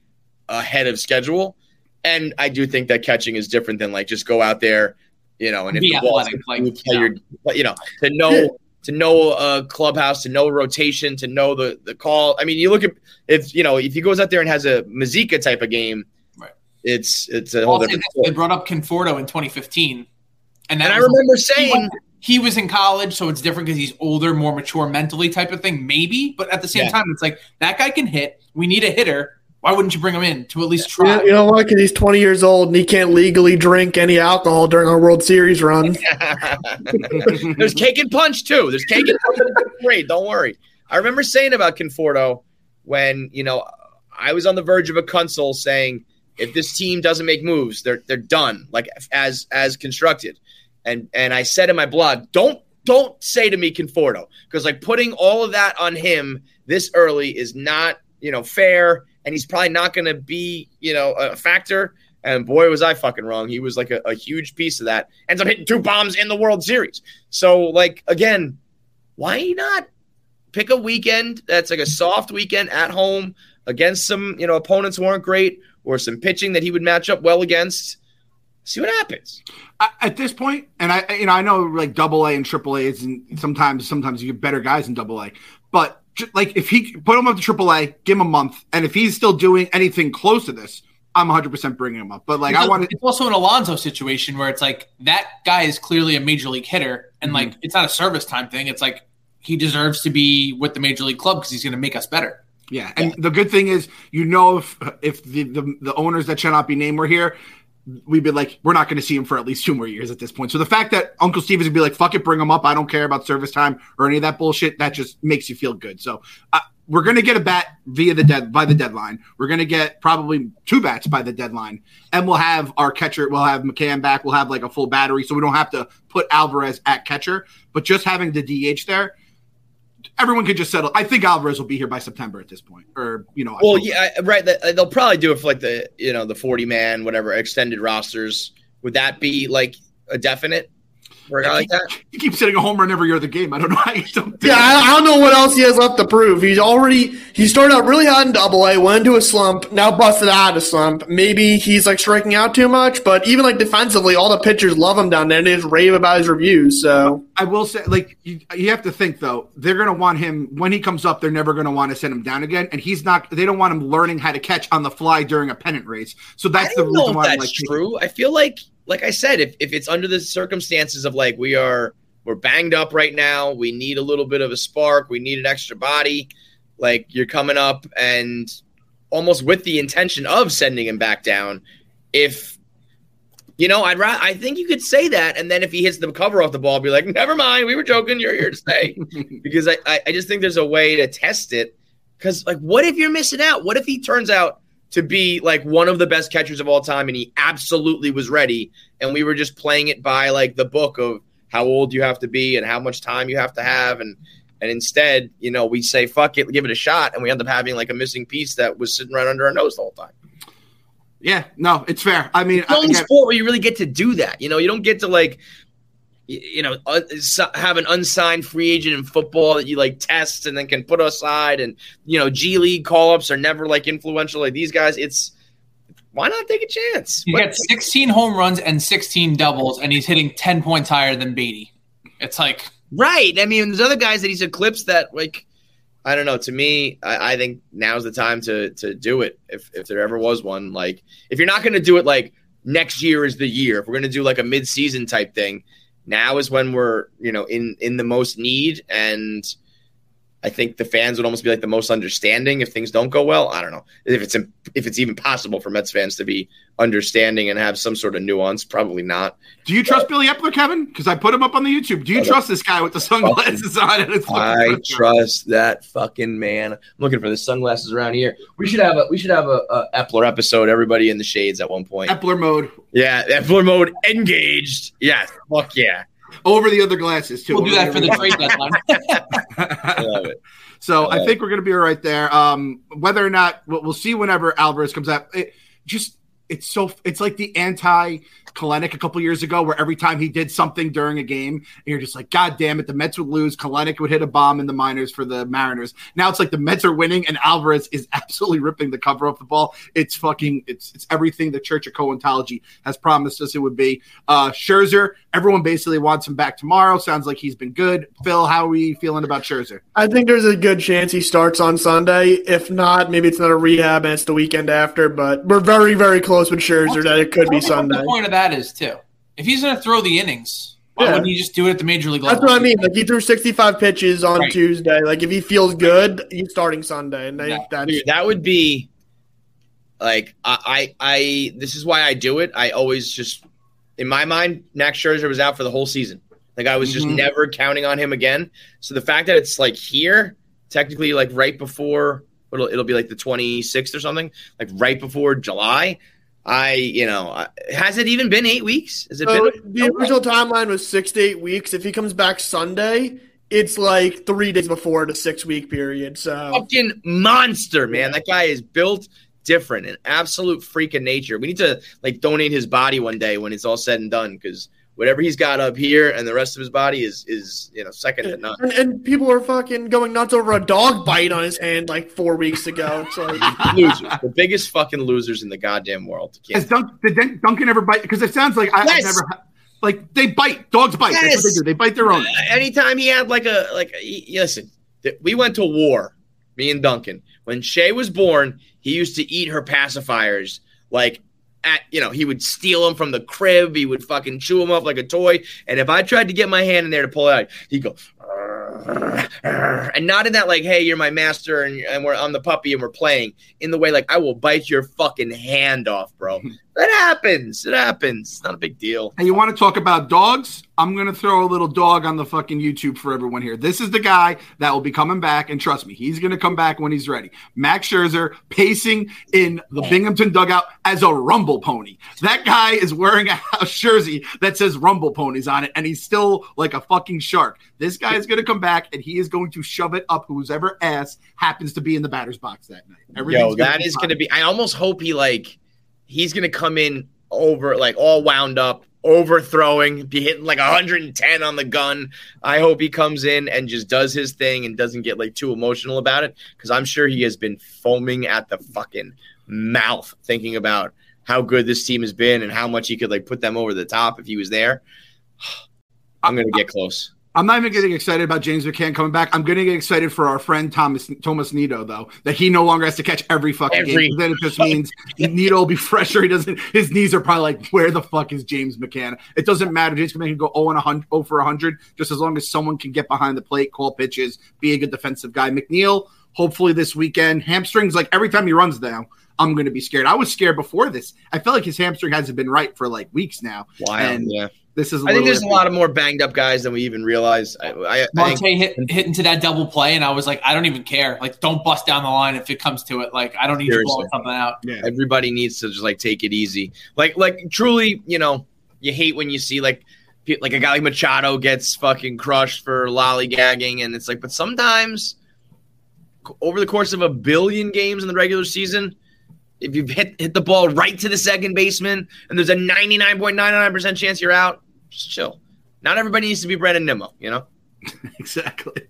ahead of schedule. And I do think that catching is different than like just go out there, you know, and if Be the ball's like, play yeah. your, you know, to know to know a clubhouse, to know rotation, to know the the call. I mean, you look at if you know if he goes out there and has a Mazeika type of game. It's it's a whole Also, different. they brought up Conforto in 2015, and, that And I remember he saying, was, he was in college, so it's different because he's older, more mature mentally, type of thing. Maybe, but at the same Yeah. time, it's like that guy can hit. We need a hitter. Why wouldn't you bring him in to at least try? Yeah, you know what? Because he's 20 years old and he can't legally drink any alcohol during our World Series run. There's cake and punch too. There's cake and punch. Great, don't worry. I remember saying about Conforto when you know I was on the verge of a console saying if this team doesn't make moves, they're they're done. Like as as constructed, and and I said in my blog, don't don't say to me Conforto because like putting all of that on him this early is not you know fair, and he's probably not going to be you know a factor. And boy, was I fucking wrong. He was like a, a huge piece of that. Ends up hitting two bombs in the World Series. So, like, again, why not pick a weekend that's like a soft weekend at home against some, you know, opponents who aren't great or some pitching that he would match up well against? See what happens. At this point, and I, you know, I know like double A and triple A is, and sometimes, sometimes you get better guys in double A. But like if he put him up to Triple A, give him a month, and if he's still doing anything close to this, I'm 100 percent bringing him up. But like I It's a- want. It's also an Alonso situation where it's like that guy is clearly a major league hitter, and mm-hmm. like it's not a service time thing. It's like he deserves to be with the major league club because he's going to make us better. Yeah, and the good thing is, you know, if if the the, the owners that shall not be named were here, we'd be like, we're not going to see him for at least two more years at this point. So the fact that Uncle Steve is going to be like, fuck it, bring him up. I don't care about service time or any of that bullshit. That just makes you feel good. So uh, we're going to get a bat via the dead by the deadline. We're going to get probably two bats by the deadline, and we'll have our catcher. We'll have McCann back. We'll have like a full battery, so we don't have to put Alvarez at catcher. But just having the DH there. Everyone could just settle. I think Alvarez will be here by September at this point, or you know. Well, yeah, right. Uh, they'll probably do it for like the you know the forty man whatever extended rosters. Would that be like a definite for a guy like that? He keeps hitting a home run every other game. I don't know how you don't. do Yeah. I, I don't know what else he has left to prove. He's already he started out really hot in Double A, went into a slump, now busted out of a slump. Maybe he's like striking out too much, but even like defensively, all the pitchers love him down there. and They just rave about his reviews. So I will say, like you, you have to think though, they're going to want him when he comes up. They're never going to want to send him down again, and he's not. They don't want him learning how to catch on the fly during a pennant race. So that's the don't know reason if why. that's I'm like, true. I feel like, like I said, if if it's under the circumstances of like we are we're banged up right now, we need a little bit of a spark, we need an extra body. Like you're coming up and almost with the intention of sending him back down. If you know, I'd ra- I think you could say that, and then if he hits the cover off the ball, be like, "Never mind, we were joking. You're here to stay." because I, I, I just think there's a way to test it. Because like, what if you're missing out? What if he turns out to be like one of the best catchers of all time, and he absolutely was ready, and we were just playing it by like the book of how old you have to be and how much time you have to have, and and instead, you know, we say fuck it, give it a shot, and we end up having like a missing piece that was sitting right under our nose the whole time. yeah, no, it's fair. I mean, It's only again, sport where you really get to do that. You know, you don't get to like, you know, uh, have an unsigned free agent in football that you like test and then can put aside. And you know, G League call ups are never like influential like these guys. It's why not take a chance? He got 16 home runs and 16 doubles, and he's hitting 10 points higher than Beatty. It's like right. I mean, there's other guys that he's eclipsed that like. I don't know. To me, I, I think now's the time to to do it. If if there ever was one, like if you're not going to do it, like next year is the year. If we're going to do like a mid season type thing, now is when we're you know in in the most need and i think the fans would almost be like the most understanding if things don't go well. I don't know. If it's if it's even possible for mets fans to be understanding and have some sort of nuance probably not. Do you trust Billy Eppler, Kevin? Because I put him up on the YouTube. Do you trust this guy with the sunglasses on? And it's i trust that fucking man. I'm looking for the sunglasses around here. We should have a we should have a, a Eppler episode everybody in the shades at one point. Eppler mode. Yeah Eppler mode engaged. Yeah fuck yeah over the other glasses too. we'll do that for the trade deadline. i love it So I Yeah. think we're going to be right there. Um, whether or not we'll, we'll see whenever Alvarez comes out. It just it's so it's like the anti Kelenic a couple years ago, where every time he did something during a game, and you're just like, God damn it, the Mets would lose. Kelenic would hit a bomb in the minors for the Mariners. Now it's like the Mets are winning, and Alvarez is absolutely ripping the cover off the ball. It's fucking it's it's everything the Church of Coentology has promised us it would be. Uh, Scherzer, everyone basically wants him back tomorrow. Sounds like he's been good. Phil, how are we feeling about Scherzer? I think there's a good chance he starts on Sunday. If not, maybe it's not a rehab and it's the weekend after. But we're very, very close with Scherzer that it could be Tell Sunday. The point of that is too. If he's going to throw the innings, why Yeah. wouldn't he just do it at the major league level? That's what I mean. Like he threw 65 pitches on Right. Tuesday. Like if he feels good, he's starting Sunday, and I Yeah. that's Dude, that would be like I, I I this is why I do it. I always just in my mind, Max Scherzer was out for the whole season. Like I was just Mhm. never counting on him again. So the fact that it's like here, technically like right before it'll it'll be like the 26th or something, like right before July. I you know has it even been eight weeks? Has it So been? the original timeline was six to eight weeks. If he comes back Sunday, it's like three days before the six week period. So fucking monster, man. That guy is built different, an absolute freak of nature. We need to like donate his body one day when it's all said and done, because whatever he's got up here and the rest of his body is is you know second to none. and, and people are fucking going nuts over a dog bite on his hand like four weeks ago. It's like losers, the biggest fucking losers in the goddamn world. Has Can't- Dunk, did Duncan ever bite? Because it sounds like I, I've never like they bite. Dogs bite. That's what Yes. they do. They bite their own. Uh, anytime he had like a like, he- listen, that we went to war, me and Duncan. When Shay was born, he used to eat her pacifiers like at you know he would steal them from the crib he would fucking chew them up like a toy and if i tried to get my hand in there to pull it out he'd go and not in that like hey you're my master and, and we're on the puppy and we're playing in the way like i will bite your fucking hand off bro that happens it happens it's not a big deal And you want to talk about dogs? I'm going to throw a little dog on the fucking YouTube for everyone here. This is the guy that will be coming back, and trust me, he's going to come back when he's ready. Max Scherzer pacing in the Binghamton dugout as a rumble pony. That guy is wearing a, a jersey that says rumble ponies on it, and he's still like a fucking shark. This guy is going to come back, and he is going to shove it up whoever ass happens to be in the batter's box that night. Yo, Everything's that is going to be. I almost hope he like he's going to come in over like all wound up, overthrowing, be hitting like 110 on the gun. I hope he comes in and just does his thing and doesn't get like too emotional about it because I'm sure he has been foaming at the fucking mouth thinking about how good this team has been and how much he could like put them over the top if he was there. I'm to get close. I'm not even getting excited about James McCann coming back. I'm going to get excited for our friend Thomas Thomas Nido though that he no longer has to catch every fucking Every game. Then it just means Nido will be fresher. He doesn't. His knees are probably like, where the fuck is James McCann? It doesn't matter. James McCann can go 0 and 100, 0 for 100, just as long as someone can get behind the plate, call pitches, be a good defensive guy. McNeil, hopefully this weekend, hamstrings like every time he runs down. I'm going to be scared. I was scared before this. I feel like his hamstring hasn't been right for like weeks now. And yeah. This is. I think there's a lot of more banged up guys than we even realize. I, I, I Marte think, hit, hit into that double play, and I was like, I don't even care. Like, don't bust down the line if it comes to it. Like, I don't need to Seriously. blow something out. Yeah. everybody needs to just like take it easy. Like like truly, you know, you hate when you see like like a guy like Machado gets fucking crushed for lollygagging, and it's like, but sometimes over the course of a billion games in the regular season, if you've hit hit the ball right to the second baseman and there's a 99.99% chance you're out, just chill. Not everybody needs to be Brandon Nimmo, you know? exactly.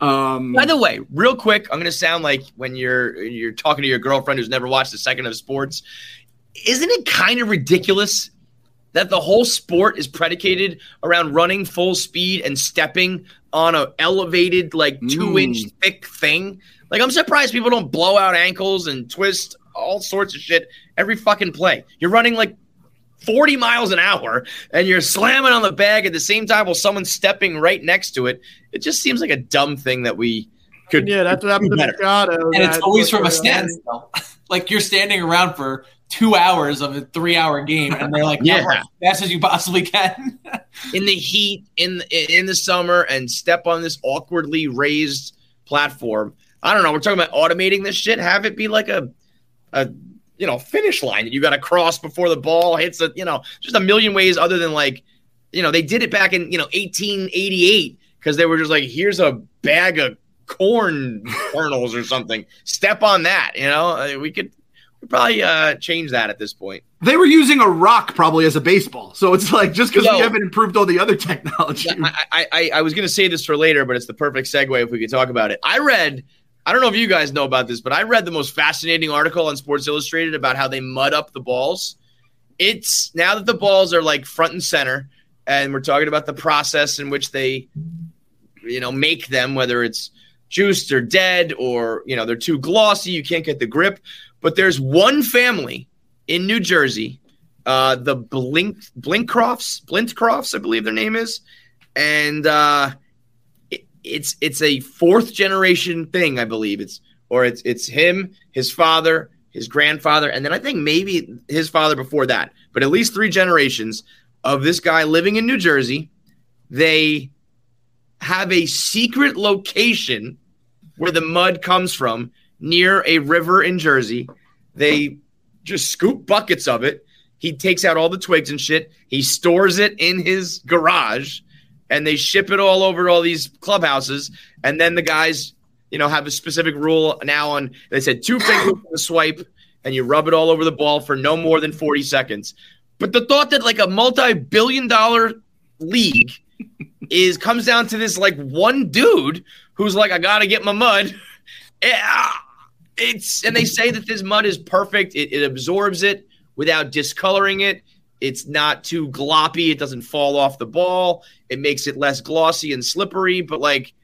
Um, By the way, real quick, I'm going to sound like when you're you're talking to your girlfriend who's never watched a second of sports. Isn't it kind of ridiculous that the whole sport is predicated around running full speed and stepping on a elevated like two Mm. inch thick thing? Like I'm surprised people don't blow out ankles and twist all sorts of shit every fucking play. You're running like 40 miles an hour and you're slamming on the bag at the same time while someone's stepping right next to it. It just seems like a dumb thing that we could. Yeah, that's what happened to. Machado. And it's always from a standstill. like, you're standing around for two hours of a three hour game, and they're like, Yeah. yeah, as fast as you possibly can. in the heat in in the summer and step on this awkwardly raised platform. I don't know. We're talking about automating this shit. Have it be like a a you know finish line that you got to cross before the ball hits a you know just a million ways other than like you know they did it back in you know 1888 because they were just like here's a bag of corn kernels or something. Step on that. You know Uh, we could we probably uh change that at this point. They were using a rock probably as a baseball. So it's like just because we haven't improved all the other technology. I, I, I, I was going to say this for later, but it's the perfect segue if we could talk about it. I read, I don't know if you guys know about this, but I read the most fascinating article on Sports Illustrated about how they mud up the balls. It's now that the balls are like front and center, and we're talking about the process in which they, you know, make them, whether it's juiced or dead or, you know, they're too glossy, you can't get the grip. But there's one family in New Jersey uh, the Blink Blinkcrofts, Blintcrofts, I believe their name is, and uh, it's it's a fourth generation thing, I believe. It's or it's it's him, his father, his grandfather, and then I think maybe his father before that, but at least three generations of this guy living in New Jersey. They have a secret location where the mud comes from near a river in Jersey. They just scoop buckets of it. He takes out all the twigs and shit. He stores it in his garage and they ship it all over all these clubhouses. And then the guys, you know, have a specific rule now on they said two fingers for the swipe and you rub it all over the ball for no more than 40 seconds. But the thought that like a multi-billion dollar league is comes down to this like one dude who's like, I gotta get my mud. Eh, ah, it's and they say that this mud is perfect. It, it absorbs it without discoloring it. It's not too gloppy. It doesn't fall off the ball. It makes it less glossy and slippery. But like,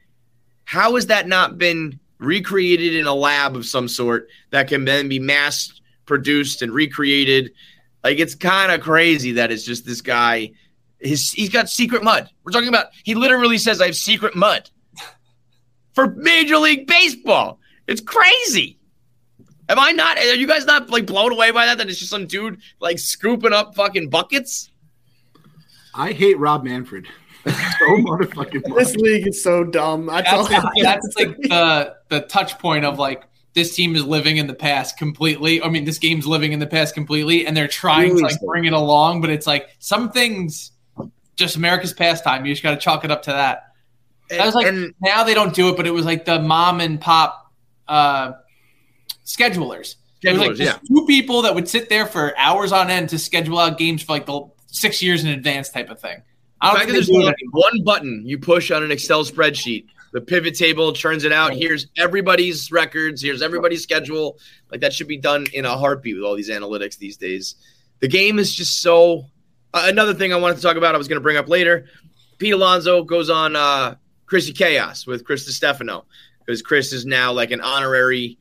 how has that not been recreated in a lab of some sort that can then be mass produced and recreated? Like it's kind of crazy that it's just this guy. His he's got secret mud. We're talking about. He literally says, "I have secret mud." For Major League Baseball, it's crazy. Am I not? Are you guys not like blown away by that? That it's just some dude like scooping up fucking buckets. I hate Rob Manfred. so motherfucking much. This league is so dumb. That's, all. That's, that's like the the touch point of like this team is living in the past completely. I mean, this game's living in the past completely, and they're trying Really to like so. bring it along, but it's like some things just America's pastime. You just got to chalk it up to that. I was like And- now they don't do it, but it was like the mom and pop uh, schedulers. It was like Schedulers, just two people that would sit there for hours on end to schedule out games for like the six years in advance type of thing. I The don't fact that there's one, button you push on an Excel spreadsheet. The pivot table churns it out. Here's everybody's records. Here's everybody's schedule. Like that should be done in a heartbeat with all these analytics these days. The game is just so. Uh, another thing I wanted to talk about, I was going to bring up later. Pete Alonso goes on uh, Chrissy Chaos with Chris Stefano because Chris is now like an honorary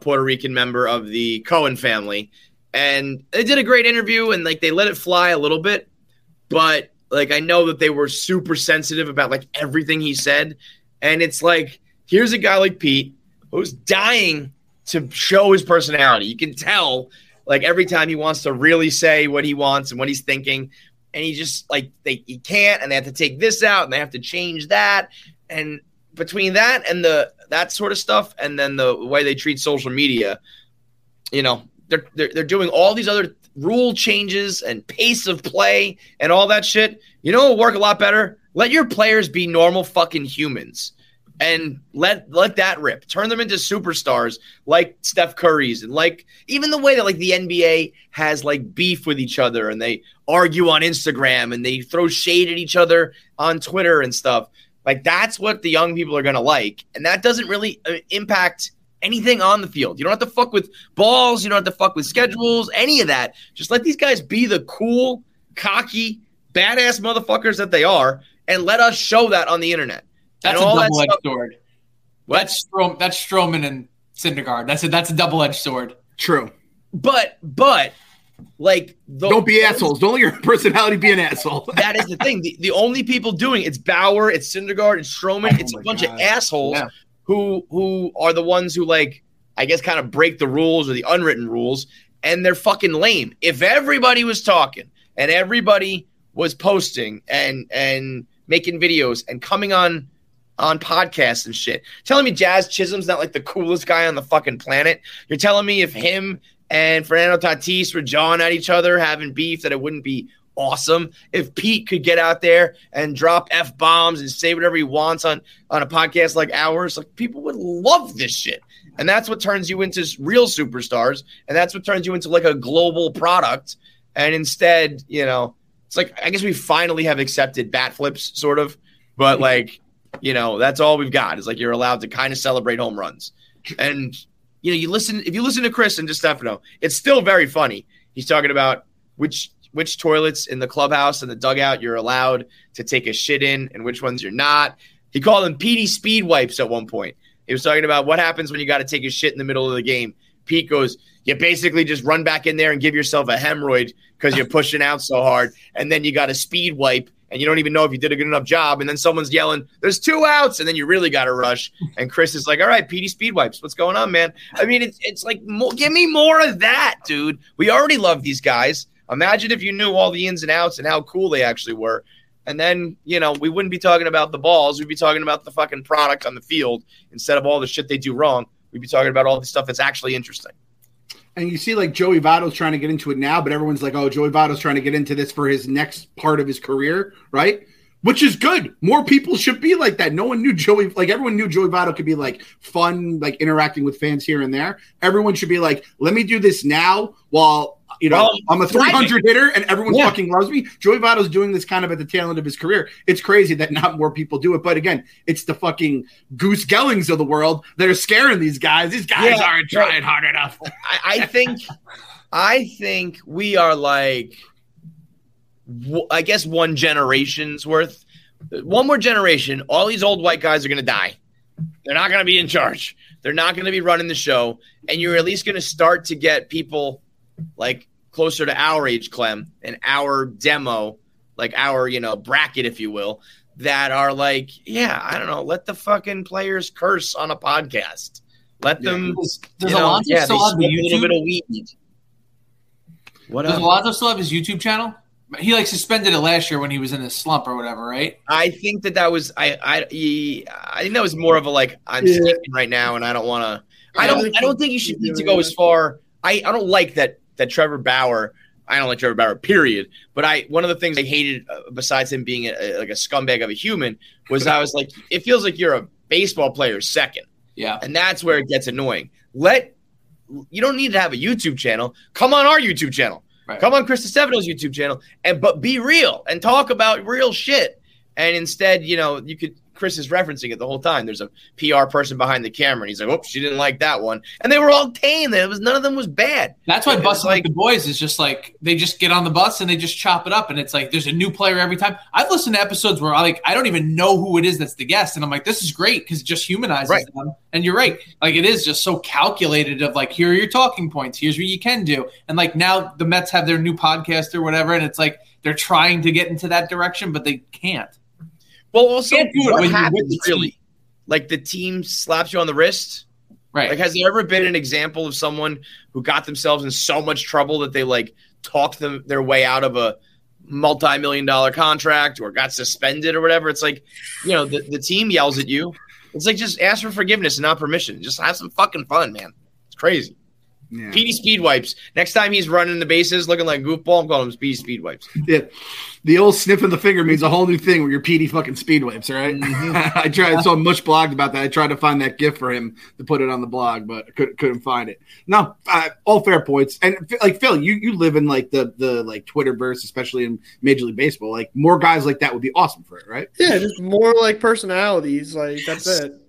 Puerto Rican member of the Cohen family, and they did a great interview and like they let it fly a little bit, but like I know that they were super sensitive about like everything he said, and it's like here's a guy like Pete who's dying to show his personality. You can tell like every time he wants to really say what he wants and what he's thinking, and he just like they he can't, and they have to take this out and they have to change that, and between that and the that sort of stuff, and then the way they treat social media, you know, they're they're, they're doing all these other rule changes and pace of play and all that shit. You know, it'll work a lot better. Let your players be normal fucking humans. And let let that rip. Turn them into superstars like Steph Curry's and like even the way that like the NBA has like beef with each other and they argue on Instagram and they throw shade at each other on Twitter and stuff. Like that's what the young people are gonna like, and that doesn't really uh, impact anything on the field. You don't have to fuck with balls. You don't have to fuck with schedules. Any of that. Just let these guys be the cool, cocky, badass motherfuckers that they are, and let us show that on the internet. That's and a double edged stuff- sword. What? That's Strom. That's Stroman and Syndergaard. That's a that's a double edged sword. True. But but like the, Don't be assholes. Don't let your personality be an asshole. That is the thing. The, the only people doing it's Bauer, it's Syndergaard, it's Stroman. Oh it's a bunch God. of assholes Yeah. who who are the ones who like I guess kind of break the rules or the unwritten rules, and they're fucking lame. If everybody was talking and everybody was posting and and making videos and coming on on podcasts and shit, telling me Jazz Chisholm's not like the coolest guy on the fucking planet. You're telling me if him and Fernando Tatis were jawing at each other, having beef, that it wouldn't be awesome if Pete could get out there and drop f bombs and say whatever he wants on on a podcast like ours. Like people would love this shit, and that's what turns you into real superstars, and that's what turns you into like a global product. And instead, you know, it's like I guess we finally have accepted bat flips, sort of, but like you know, that's all we've got is like you're allowed to kind of celebrate home runs. And you know, you listen if you listen to Chris and DeStefano, it's still very funny. He's talking about which which toilets in the clubhouse and the dugout you're allowed to take a shit in and which ones you're not. He called them Petey speed wipes at one point. He was talking about what happens when you got to take a shit in the middle of the game. Pete goes, you basically just run back in there and give yourself a hemorrhoid because you're pushing out so hard, and then you got a speed wipe and you don't even know if you did a good enough job. And then someone's yelling, "There's two outs," and then you really got to rush. And Chris is like, "All right, Petey speed wipes. What's going on, man?" I mean, it's it's like, give me more of that, dude. We already love these guys. Imagine if you knew all the ins and outs and how cool they actually were. And then, you know, we wouldn't be talking about the balls. We'd be talking about the fucking product on the field instead of all the shit they do wrong. We'd be talking about all the stuff that's actually interesting. And you see, like Joey Votto's trying to get into it now, but everyone's like, "Oh, Joey Votto's trying to get into this for his next part of his career, right?" Which is good. More people should be like that. No one knew Joey, like everyone knew Joey Votto could be like fun, like interacting with fans here and there. Everyone should be like, "Let me do this now," while you know Well, I'm a 300 hitter and everyone Yeah. fucking loves me. Joey Votto's doing this kind of at the tail end of his career. It's crazy that not more people do it, but again, it's the fucking Goose Gellings of the world that are scaring these guys. These guys Yeah, aren't trying hard enough. I, I think, I think we are like, I guess one generation's worth. One more generation, all these old white guys are gonna die, They're not going to be in charge. They're not going to be running the show, and you're at least going to start to get people like closer to our age, Clem, and our demo, like our you know bracket, if you will, that are like, yeah, I don't know, let the fucking players curse on a podcast. Let them. Does, does you know, yeah, still have the smoke a little bit of weed. What Does up? Alonso still have his YouTube channel? He like suspended it last year when he was in his slump or whatever, right? I think that that was I I he- I think that was more of a like I'm Yeah. stinking right now and I don't want to. I I don't I don't think you should need to go as far. I I don't like that that Trevor Bauer. I don't like Trevor Bauer. Period. But I one of the things I hated uh, besides him being a, a- like a scumbag of a human was I was like it feels like you're a baseball player second. Yeah. And that's where it gets annoying. Let you don't need to have a YouTube channel. Come on our YouTube channel. Right. Come on Chris Stefano's YouTube channel and but be real and talk about real shit. And instead, you know, you could Chris is referencing it the whole time. There's a PR person behind the camera, and he's like, "Oh, she didn't like that one," and they were all tame. It was none of them was bad. That's why busting like- like the boys is just like they just get on the bus and they just chop it up, and it's like there's a new player every time. I've listened to episodes where I like I don't even know who it is that's the guest, and I'm like, this is great because it just humanizes Right. them. And you're right, like it is just so calculated of like here are your talking points, here's what you can do, and like now the Mets have their new podcast or whatever, and it's like they're trying to get into that direction, but they can't. Well, also, Can't do it what when you're with happens really? Like the team slaps you on the wrist. Right. Like, has there ever been an example of someone who got themselves in so much trouble that they like talked them their way out of a multi-million dollar contract or got suspended or whatever? It's like, you know, the, the team yells at you. It's like just ask for forgiveness and not permission. Just have some fucking fun, man. It's crazy. Yeah. Petey Speed Wipes. Next time he's running the bases looking like a goofball, I'm calling him Speedy Speed Wipes. Yeah. The old sniffing the finger means a whole new thing with your Petey fucking speed wipes, all right? I tried, I saw much blogged about that. I tried to find that gift for him to put it on the blog, but couldn't couldn't find it. No, uh, all fair points. And like Phil, you you live in like the the like Twitter verse, especially in Major League Baseball. Like more guys like that would be awesome for it, right? Yeah, just more like personalities. Like that's it.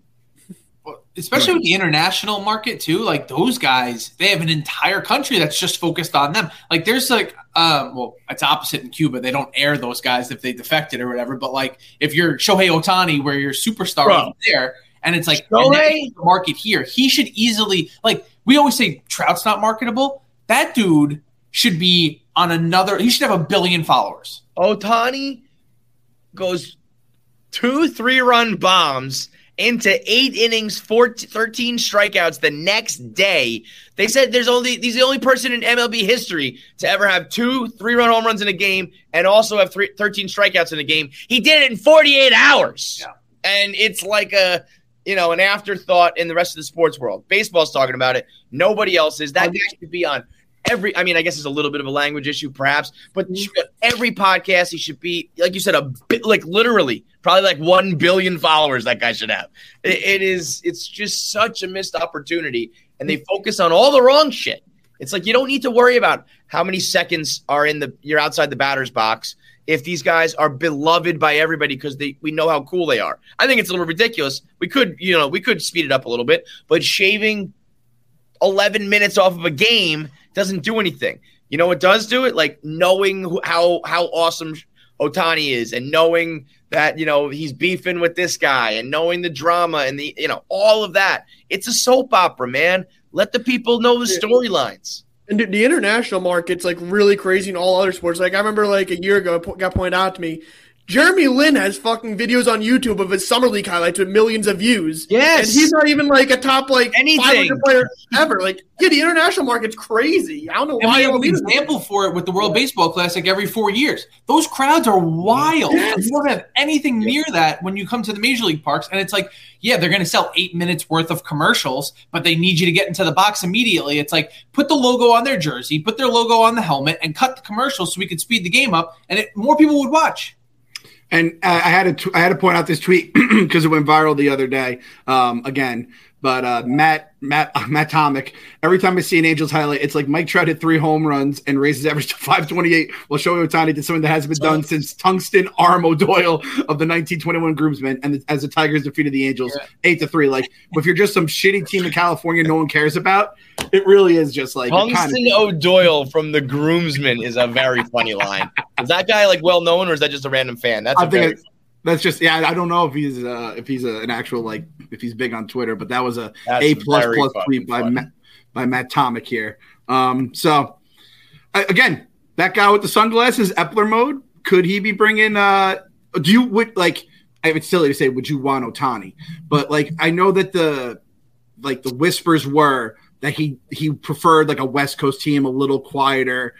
Especially with the international market too like those guys they have an entire country that's just focused on them. Like there's like um well it's opposite in cuba. They don't air those guys if they defected or whatever. But like if you're Shohei Ohtani where your superstar Bro. there and it's like and the market here he should easily like we always say trout's not marketable. That dude should be on another he should have a billion followers. Ohtani goes two three run bombs into eight innings, 14, 13 strikeouts the next day. They said there's only he's the only person in MLB history to ever have two three run home runs in a game and also have three, 13 strikeouts in a game. He did it in 48 hours. Yeah. And it's like a you know an afterthought in the rest of the sports world. Baseball's talking about it. Nobody else is. That guy should be on every I mean, I guess it's a little bit of a language issue, perhaps, but he should be on every podcast he should be, like you said, a bit like literally probably like one billion followers that guy should have. It, it is it's just such a missed opportunity, and they focus on all the wrong shit. It's like you don't need to worry about how many seconds are in the you're outside the batter's box if these guys are beloved by everybody because they we know how cool they are. I think it's a little ridiculous. We could, you know, we could speed it up a little bit, but shaving 11 minutes off of a game doesn't do anything. You know what does do it? Like knowing who, how how awesome Ohtani is and knowing that, you know, he's beefing with this guy and knowing the drama and the, you know, all of that. It's a soap opera, man. Let the people know the storylines. And the- the international market's like really crazy in all other sports. Like I remember like a year ago, got pointed out to me. Jeremy Lin has fucking videos on YouTube of his summer league highlights with millions of views. Yes. and he's not even like a top like Anything. 500 player ever. Like, yeah, the international market's crazy. I don't know And why we I have don't an need it. example for it with the World Baseball Classic every four years. Those crowds are wild. Yes. You don't have anything near that when you come to the major league parks. And it's like, yeah, they're going to sell eight minutes worth of commercials, but they need you to get into the box immediately. It's like, put the logo on their jersey, put their logo on the helmet, and cut the commercials so we could speed the game up, and it, more people would watch. And I had to I had to point out this tweet because it went viral the other day. Um, again, but uh, Matt Matt Matt Tomic. Every time I see an Angels highlight, it's like Mike Trout hit three home runs and raises average to 528. While Shohei Ohtani did something that hasn't been done since Tungsten Arm O'Doyle of the 1921 Groomsmen, and as the Tigers defeated the Angels Yeah. eight to three. Like if you're just some shitty team in California no one cares about, it really is just like it kind of- O'Doyle from the Groomsmen is a very funny line. Is that guy like well known or is that just a random fan? That's a I think very that's just yeah. I don't know if he's uh, if he's a, an actual like if he's big on Twitter, but that was a That's A plus plus tweet by. Matt, by Matt Tomic here. Um, so I- again, that guy with the sunglasses, Eppler mode. Could he be bringing? Uh, do you would like? I it's silly to say, would you want Ohtani? But like, I know that the like the whispers were that he he preferred like a West Coast team, a little quieter.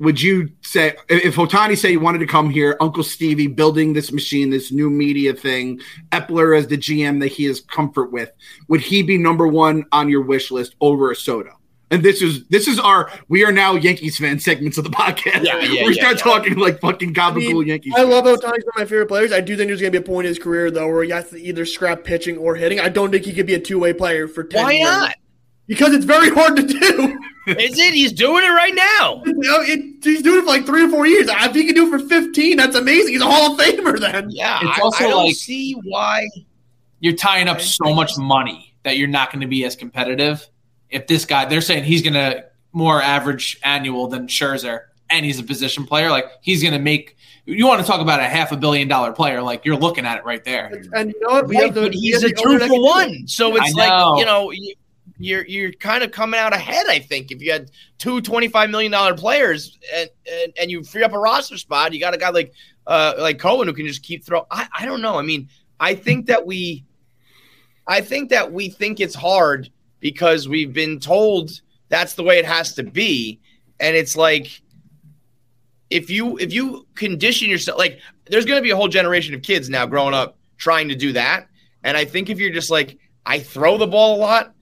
Would you say if Ohtani say he wanted to come here, Uncle Stevie building this machine, this new media thing, Eppler as the GM that he has comfort with, would he be number one on your wish list over a Soto? And this is this is our we are now Yankees fan segments of the podcast. Yeah, yeah, we yeah, start yeah. talking like fucking I gabagool mean, Yankees. I love Ohtani's one of my favorite players. I do think there's going to be a point in his career though where he has to either scrap pitching or hitting. I don't think he could be a two way player for ten Why years not? Because it's very hard to do. Is it? He's doing it right now. You know, it, he's doing it for like three or four years. If he can do it for fifteen, that's amazing. He's a Hall of Famer then. Yeah, It's I, also I don't like- see why. You're tying up so much money that you're not going to be as competitive. If this guy, they're saying he's going to more average annual than Scherzer, and he's a position player. Like he's going to make. You want to talk about a half a billion dollar player? Like you're looking at it right there. And you know what? We Right, have the, but we he's have a two that for can do it. one, so it's like you know you- you're you're kind of coming out ahead. I think if you had two 25 million dollar players and, and and you free up a roster spot, you got a guy like uh like Cohen who can just keep throw. I I don't know. I mean, I think that we, I think that we think it's hard because we've been told that's the way it has to be, and it's like if you if you condition yourself like there's going to be a whole generation of kids now growing up trying to do that and i think if you're just like i throw the ball a lot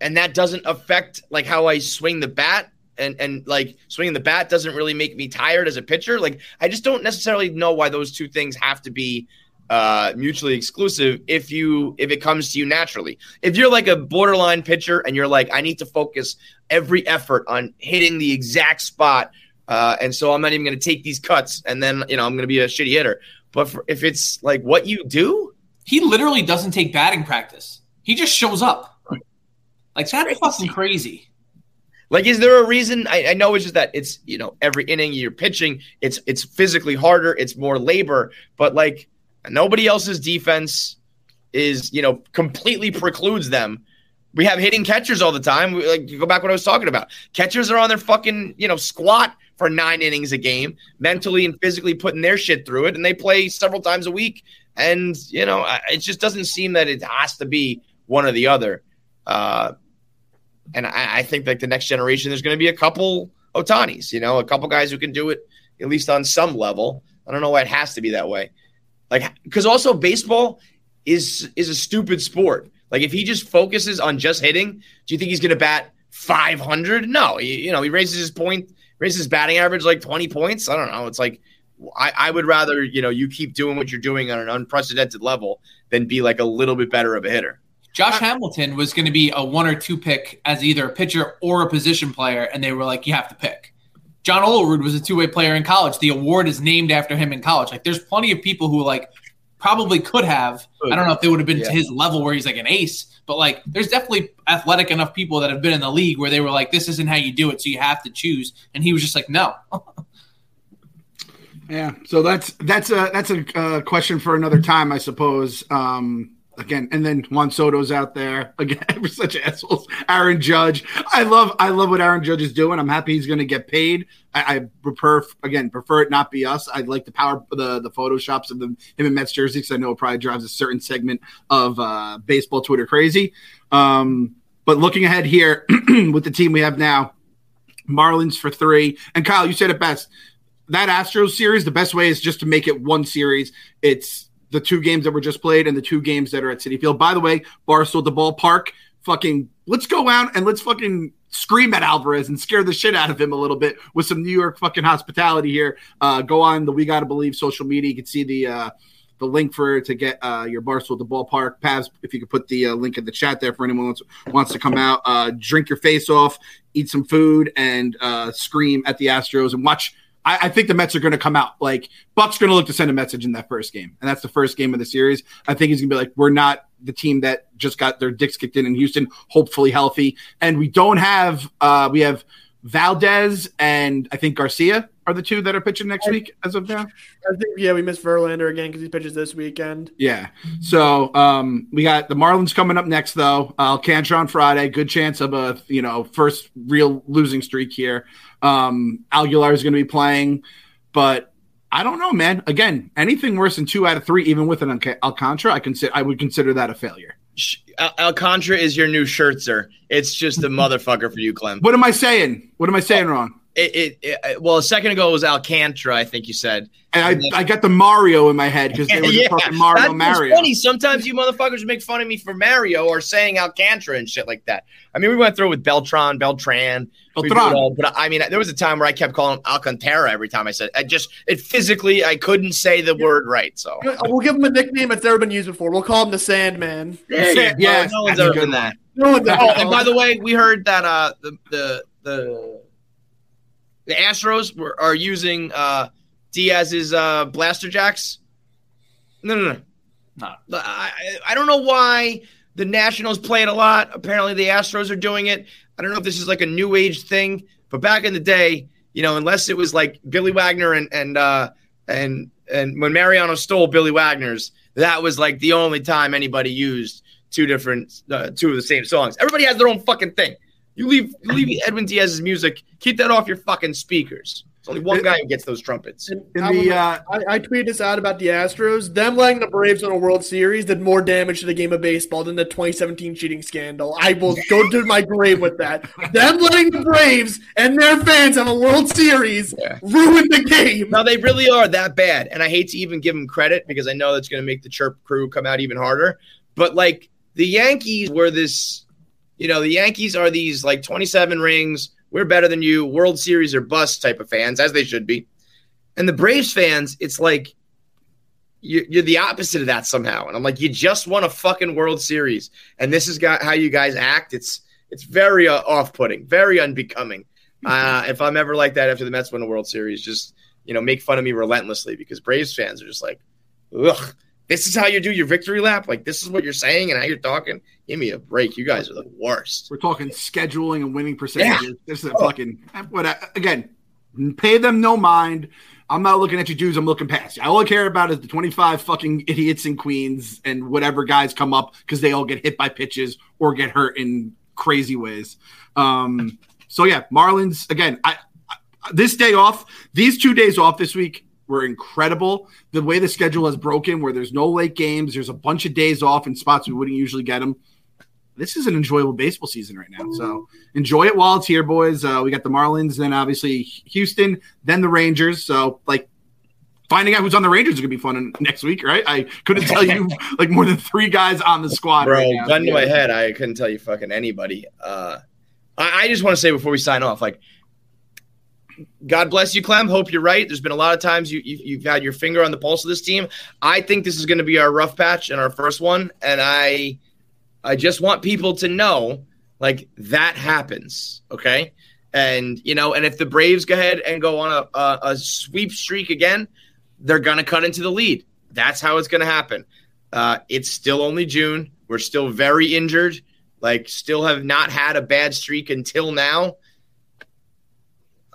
and that doesn't affect like how i swing the bat and and like swinging the bat doesn't really make me tired as a pitcher like i just don't necessarily know why those two things have to be uh mutually exclusive if you if it comes to you naturally if you're like a borderline pitcher and you're like i need to focus every effort on hitting the exact spot uh, and so I'm not even going to take these cuts, and then you know I'm going to be a shitty hitter. But for, if it's like what you do, He literally doesn't take batting practice. He just shows up. Like that's crazy. fucking crazy. like, is there a reason? I, I know it's just that it's you know every inning you're pitching, it's it's physically harder, it's more labor, but like nobody else's defense is you know completely precludes them. We have hitting catchers all the time. We, like you go back what I was talking about. Catchers are on their fucking you know squat for nine innings a game, mentally and physically putting their shit through it, and they play several times a week. And you know, it just doesn't seem that it has to be one or the other. Uh, and I, I think like the next generation, there's going to be a couple Ohtanis, you know, a couple guys who can do it at least on some level. I don't know why it has to be that way. Like, because also baseball is is a stupid sport. Like, if he just focuses on just hitting, do you think he's going to bat 500? No, he, you know, he raises his point, raises his batting average like 20 points. I don't know. It's like I, I would rather you know you keep doing what you're doing on an unprecedented level than be like a little bit better of a hitter. Josh Hamilton was going to be a one or two pick as either a pitcher or a position player, and they were like, you have to pick. John Olerud was a two way player in college. The award is named after him in college. Like, there's plenty of people who like probably could have. I don't know if they would have been Yeah. to his level where he's like an ace, but like, there's definitely athletic enough people that have been in the league where they were like, this isn't how you do it, so you have to choose. And he was just like, no. Yeah, so that's that's a that's a uh, question for another time, I suppose. Um, again, and then Juan Soto's out there again. We're such assholes. Aaron Judge, I love I love what Aaron Judge is doing. I'm happy he's going to get paid. I, I prefer again prefer it not be us. I'd like the power the the photoshops of the, him in Mets jersey because I know it probably drives a certain segment of uh, baseball Twitter crazy. Um, but looking ahead here with the team we have now, Marlins for three, and Kyle, you said it best that Astros series, the best way is just to make it one series. It's the two games that were just played and the two games that are at Citi Field. By the way, Barstool the ballpark, fucking let's go out and let's fucking scream at Alvarez and scare the shit out of him a little bit with some New York fucking hospitality here. Uh, go on the We Gotta Believe social media. You can see the uh, the link for to get uh, your Barstool the ballpark. Pavs, if you could put the uh, link in the chat there for anyone wants, wants to come out, uh, drink your face off, eat some food, and uh, scream at the Astros and watch. I, I think the Mets are going to come out like Buck's going to look to send a message in that first game, and that's the first game of the series. I think he's going to be like, we're not the team that just got their dicks kicked in in Houston, hopefully healthy, and we don't have uh, we have Valdez and I think Garcia are the two that are pitching next week as of now. I think yeah, we missed Verlander again because he pitches this weekend. Yeah. So um, we got the Marlins coming up next, though. Uh, Alcantara on Friday. Good chance of a you know first real losing streak here. Um, Aguilar is going to be playing, but I don't know, man. Again, anything worse than two out of three, even with an Alca- Alcantara, I consider I would consider that a failure. Alcantara is your new Scherzer. It's just a motherfucker for you, Clem. What am I saying? What am I saying wrong? It, it, it- well, a second ago it was Alcantara. I think you said. And I, I got the Mario in my head because they were just fucking Mario that's Mario. funny. Sometimes you motherfuckers make fun of me for Mario or saying Alcantara and shit like that. I mean, we went through it with Beltran, Beltran. we do it Beltran. all, but I mean, there was a time where I kept calling him Alcantara every time I said. I just it physically I couldn't say the word right. So We'll give him a nickname that's never been used before. We'll call him the Sandman. Yeah, you go. Yes, no one's that's ever good done that. No one's Oh, and by the way, we heard that uh the the the the Astros were, are using uh Diaz's uh Blasterjaxx. No, no, no. No. I, I don't know why the Nationals play it a lot. Apparently, the Astros are doing it. I don't know if this is like a new age thing, but back in the day, you know, unless it was like Billy Wagner and and uh, and and when Mariano stole Billy Wagner's, that was like the only time anybody used two different uh, two of the same songs. Everybody has their own fucking thing. You leave you leave Edwin Diaz's music. Keep that off your fucking speakers. There's only one guy who gets those trumpets. And In I the uh, I, I tweeted this out about the Astros. Them letting the Braves win a World Series did more damage to the game of baseball than the 2017 cheating scandal. I will go to my grave with that. Them letting the Braves and their fans have a World Series Yeah. ruined the game. Now they really are that bad. And I hate to even give them credit because I know that's going to make the chirp crew come out even harder. But like the Yankees were this, you know, the Yankees are these like 27 rings. We're better than you. World Series or bust type of fans, as they should be. And the Braves fans, it's like you- you're the opposite of that somehow. And I'm like, you just won a fucking World Series, and this is got how you guys act. It's it's very uh, off-putting, very unbecoming. Uh, if I'm ever like that after the Mets win a World Series, just you know, make fun of me relentlessly because Braves fans are just like, ugh, this is how you do your victory lap. Like this is what you're saying and how you're talking. Give me a break. You guys are the worst. We're talking scheduling and winning percentages. This is a fucking what I- again. Pay them no mind. I'm not looking at you dudes. I'm looking past you. All I care about is the 25 fucking idiots in Queens and whatever guys come up because they all get hit by pitches or get hurt in crazy ways. Um, so yeah, Marlins again. I, I this day off, these two days off this week were incredible. The way the schedule has broken, where there's no late games, there's a bunch of days off in spots we wouldn't usually get them. This is an enjoyable baseball season right now. So enjoy it while it's here, boys. Uh, we got the Marlins, then obviously Houston, then the Rangers. So like finding out who's on the Rangers is gonna be fun in- next week, right? I couldn't tell you like more than three guys on the squad. Bro, right gun to my head, I couldn't tell you fucking anybody. Uh, I, I just want to say before we sign off, like, God bless you, Clem. Hope you're right. There's been a lot of times you, you you've had your finger on the pulse of this team. I think this is going to be our rough patch and our first one, and I I just want people to know like that happens, okay? And you know, and if the Braves go ahead and go on a a, a sweep streak again, they're gonna cut into the lead. That's how it's gonna happen. Uh, it's still only June. We're still very injured. Like, still have not had a bad streak until now.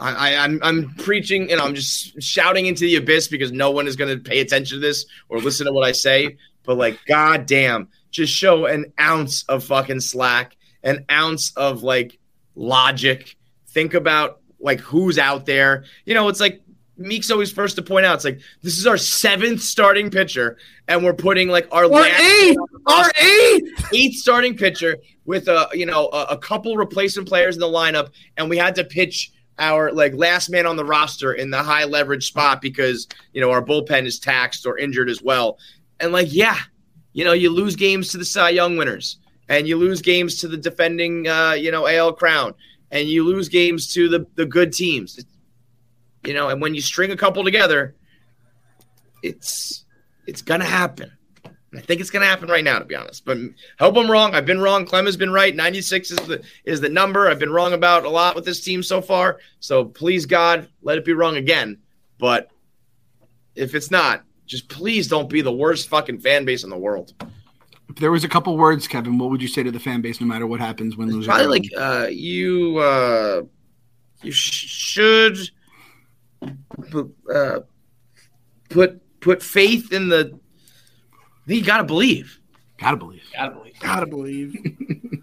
I, I, I'm I'm preaching and I'm just shouting into the abyss because no one is going to pay attention to this or listen to what I say. But like, goddamn, just show an ounce of fucking slack, an ounce of like logic. Think about like who's out there. You know, it's like Meek's always first to point out. It's like this is our seventh starting pitcher, and we're putting like our Our last eighth, our eighth. eighth starting pitcher with a you know a, a couple replacement players in the lineup, and we had to pitch our like last man on the roster in the high leverage spot because you know our bullpen is taxed or injured as well. And like, yeah, you know, you lose games to the Cy Young winners, and you lose games to the defending uh, you know AL crown, and you lose games to the the good teams. You know, and when you string a couple together, it's it's gonna happen. And I think it's going to happen right now, to be honest. But hope I'm wrong. I've been wrong. Clem has been right. 96 is the is the number. I've been wrong about a lot with this team so far. So please, God, let it be wrong again. But if it's not, just please don't be the worst fucking fan base in the world. If there was a couple words, Kevin, what would you say to the fan base no matter what happens, when lose, or Probably like uh, you uh, you sh- should uh, put put faith in the. You gotta believe. Gotta believe. Gotta believe. Gotta believe.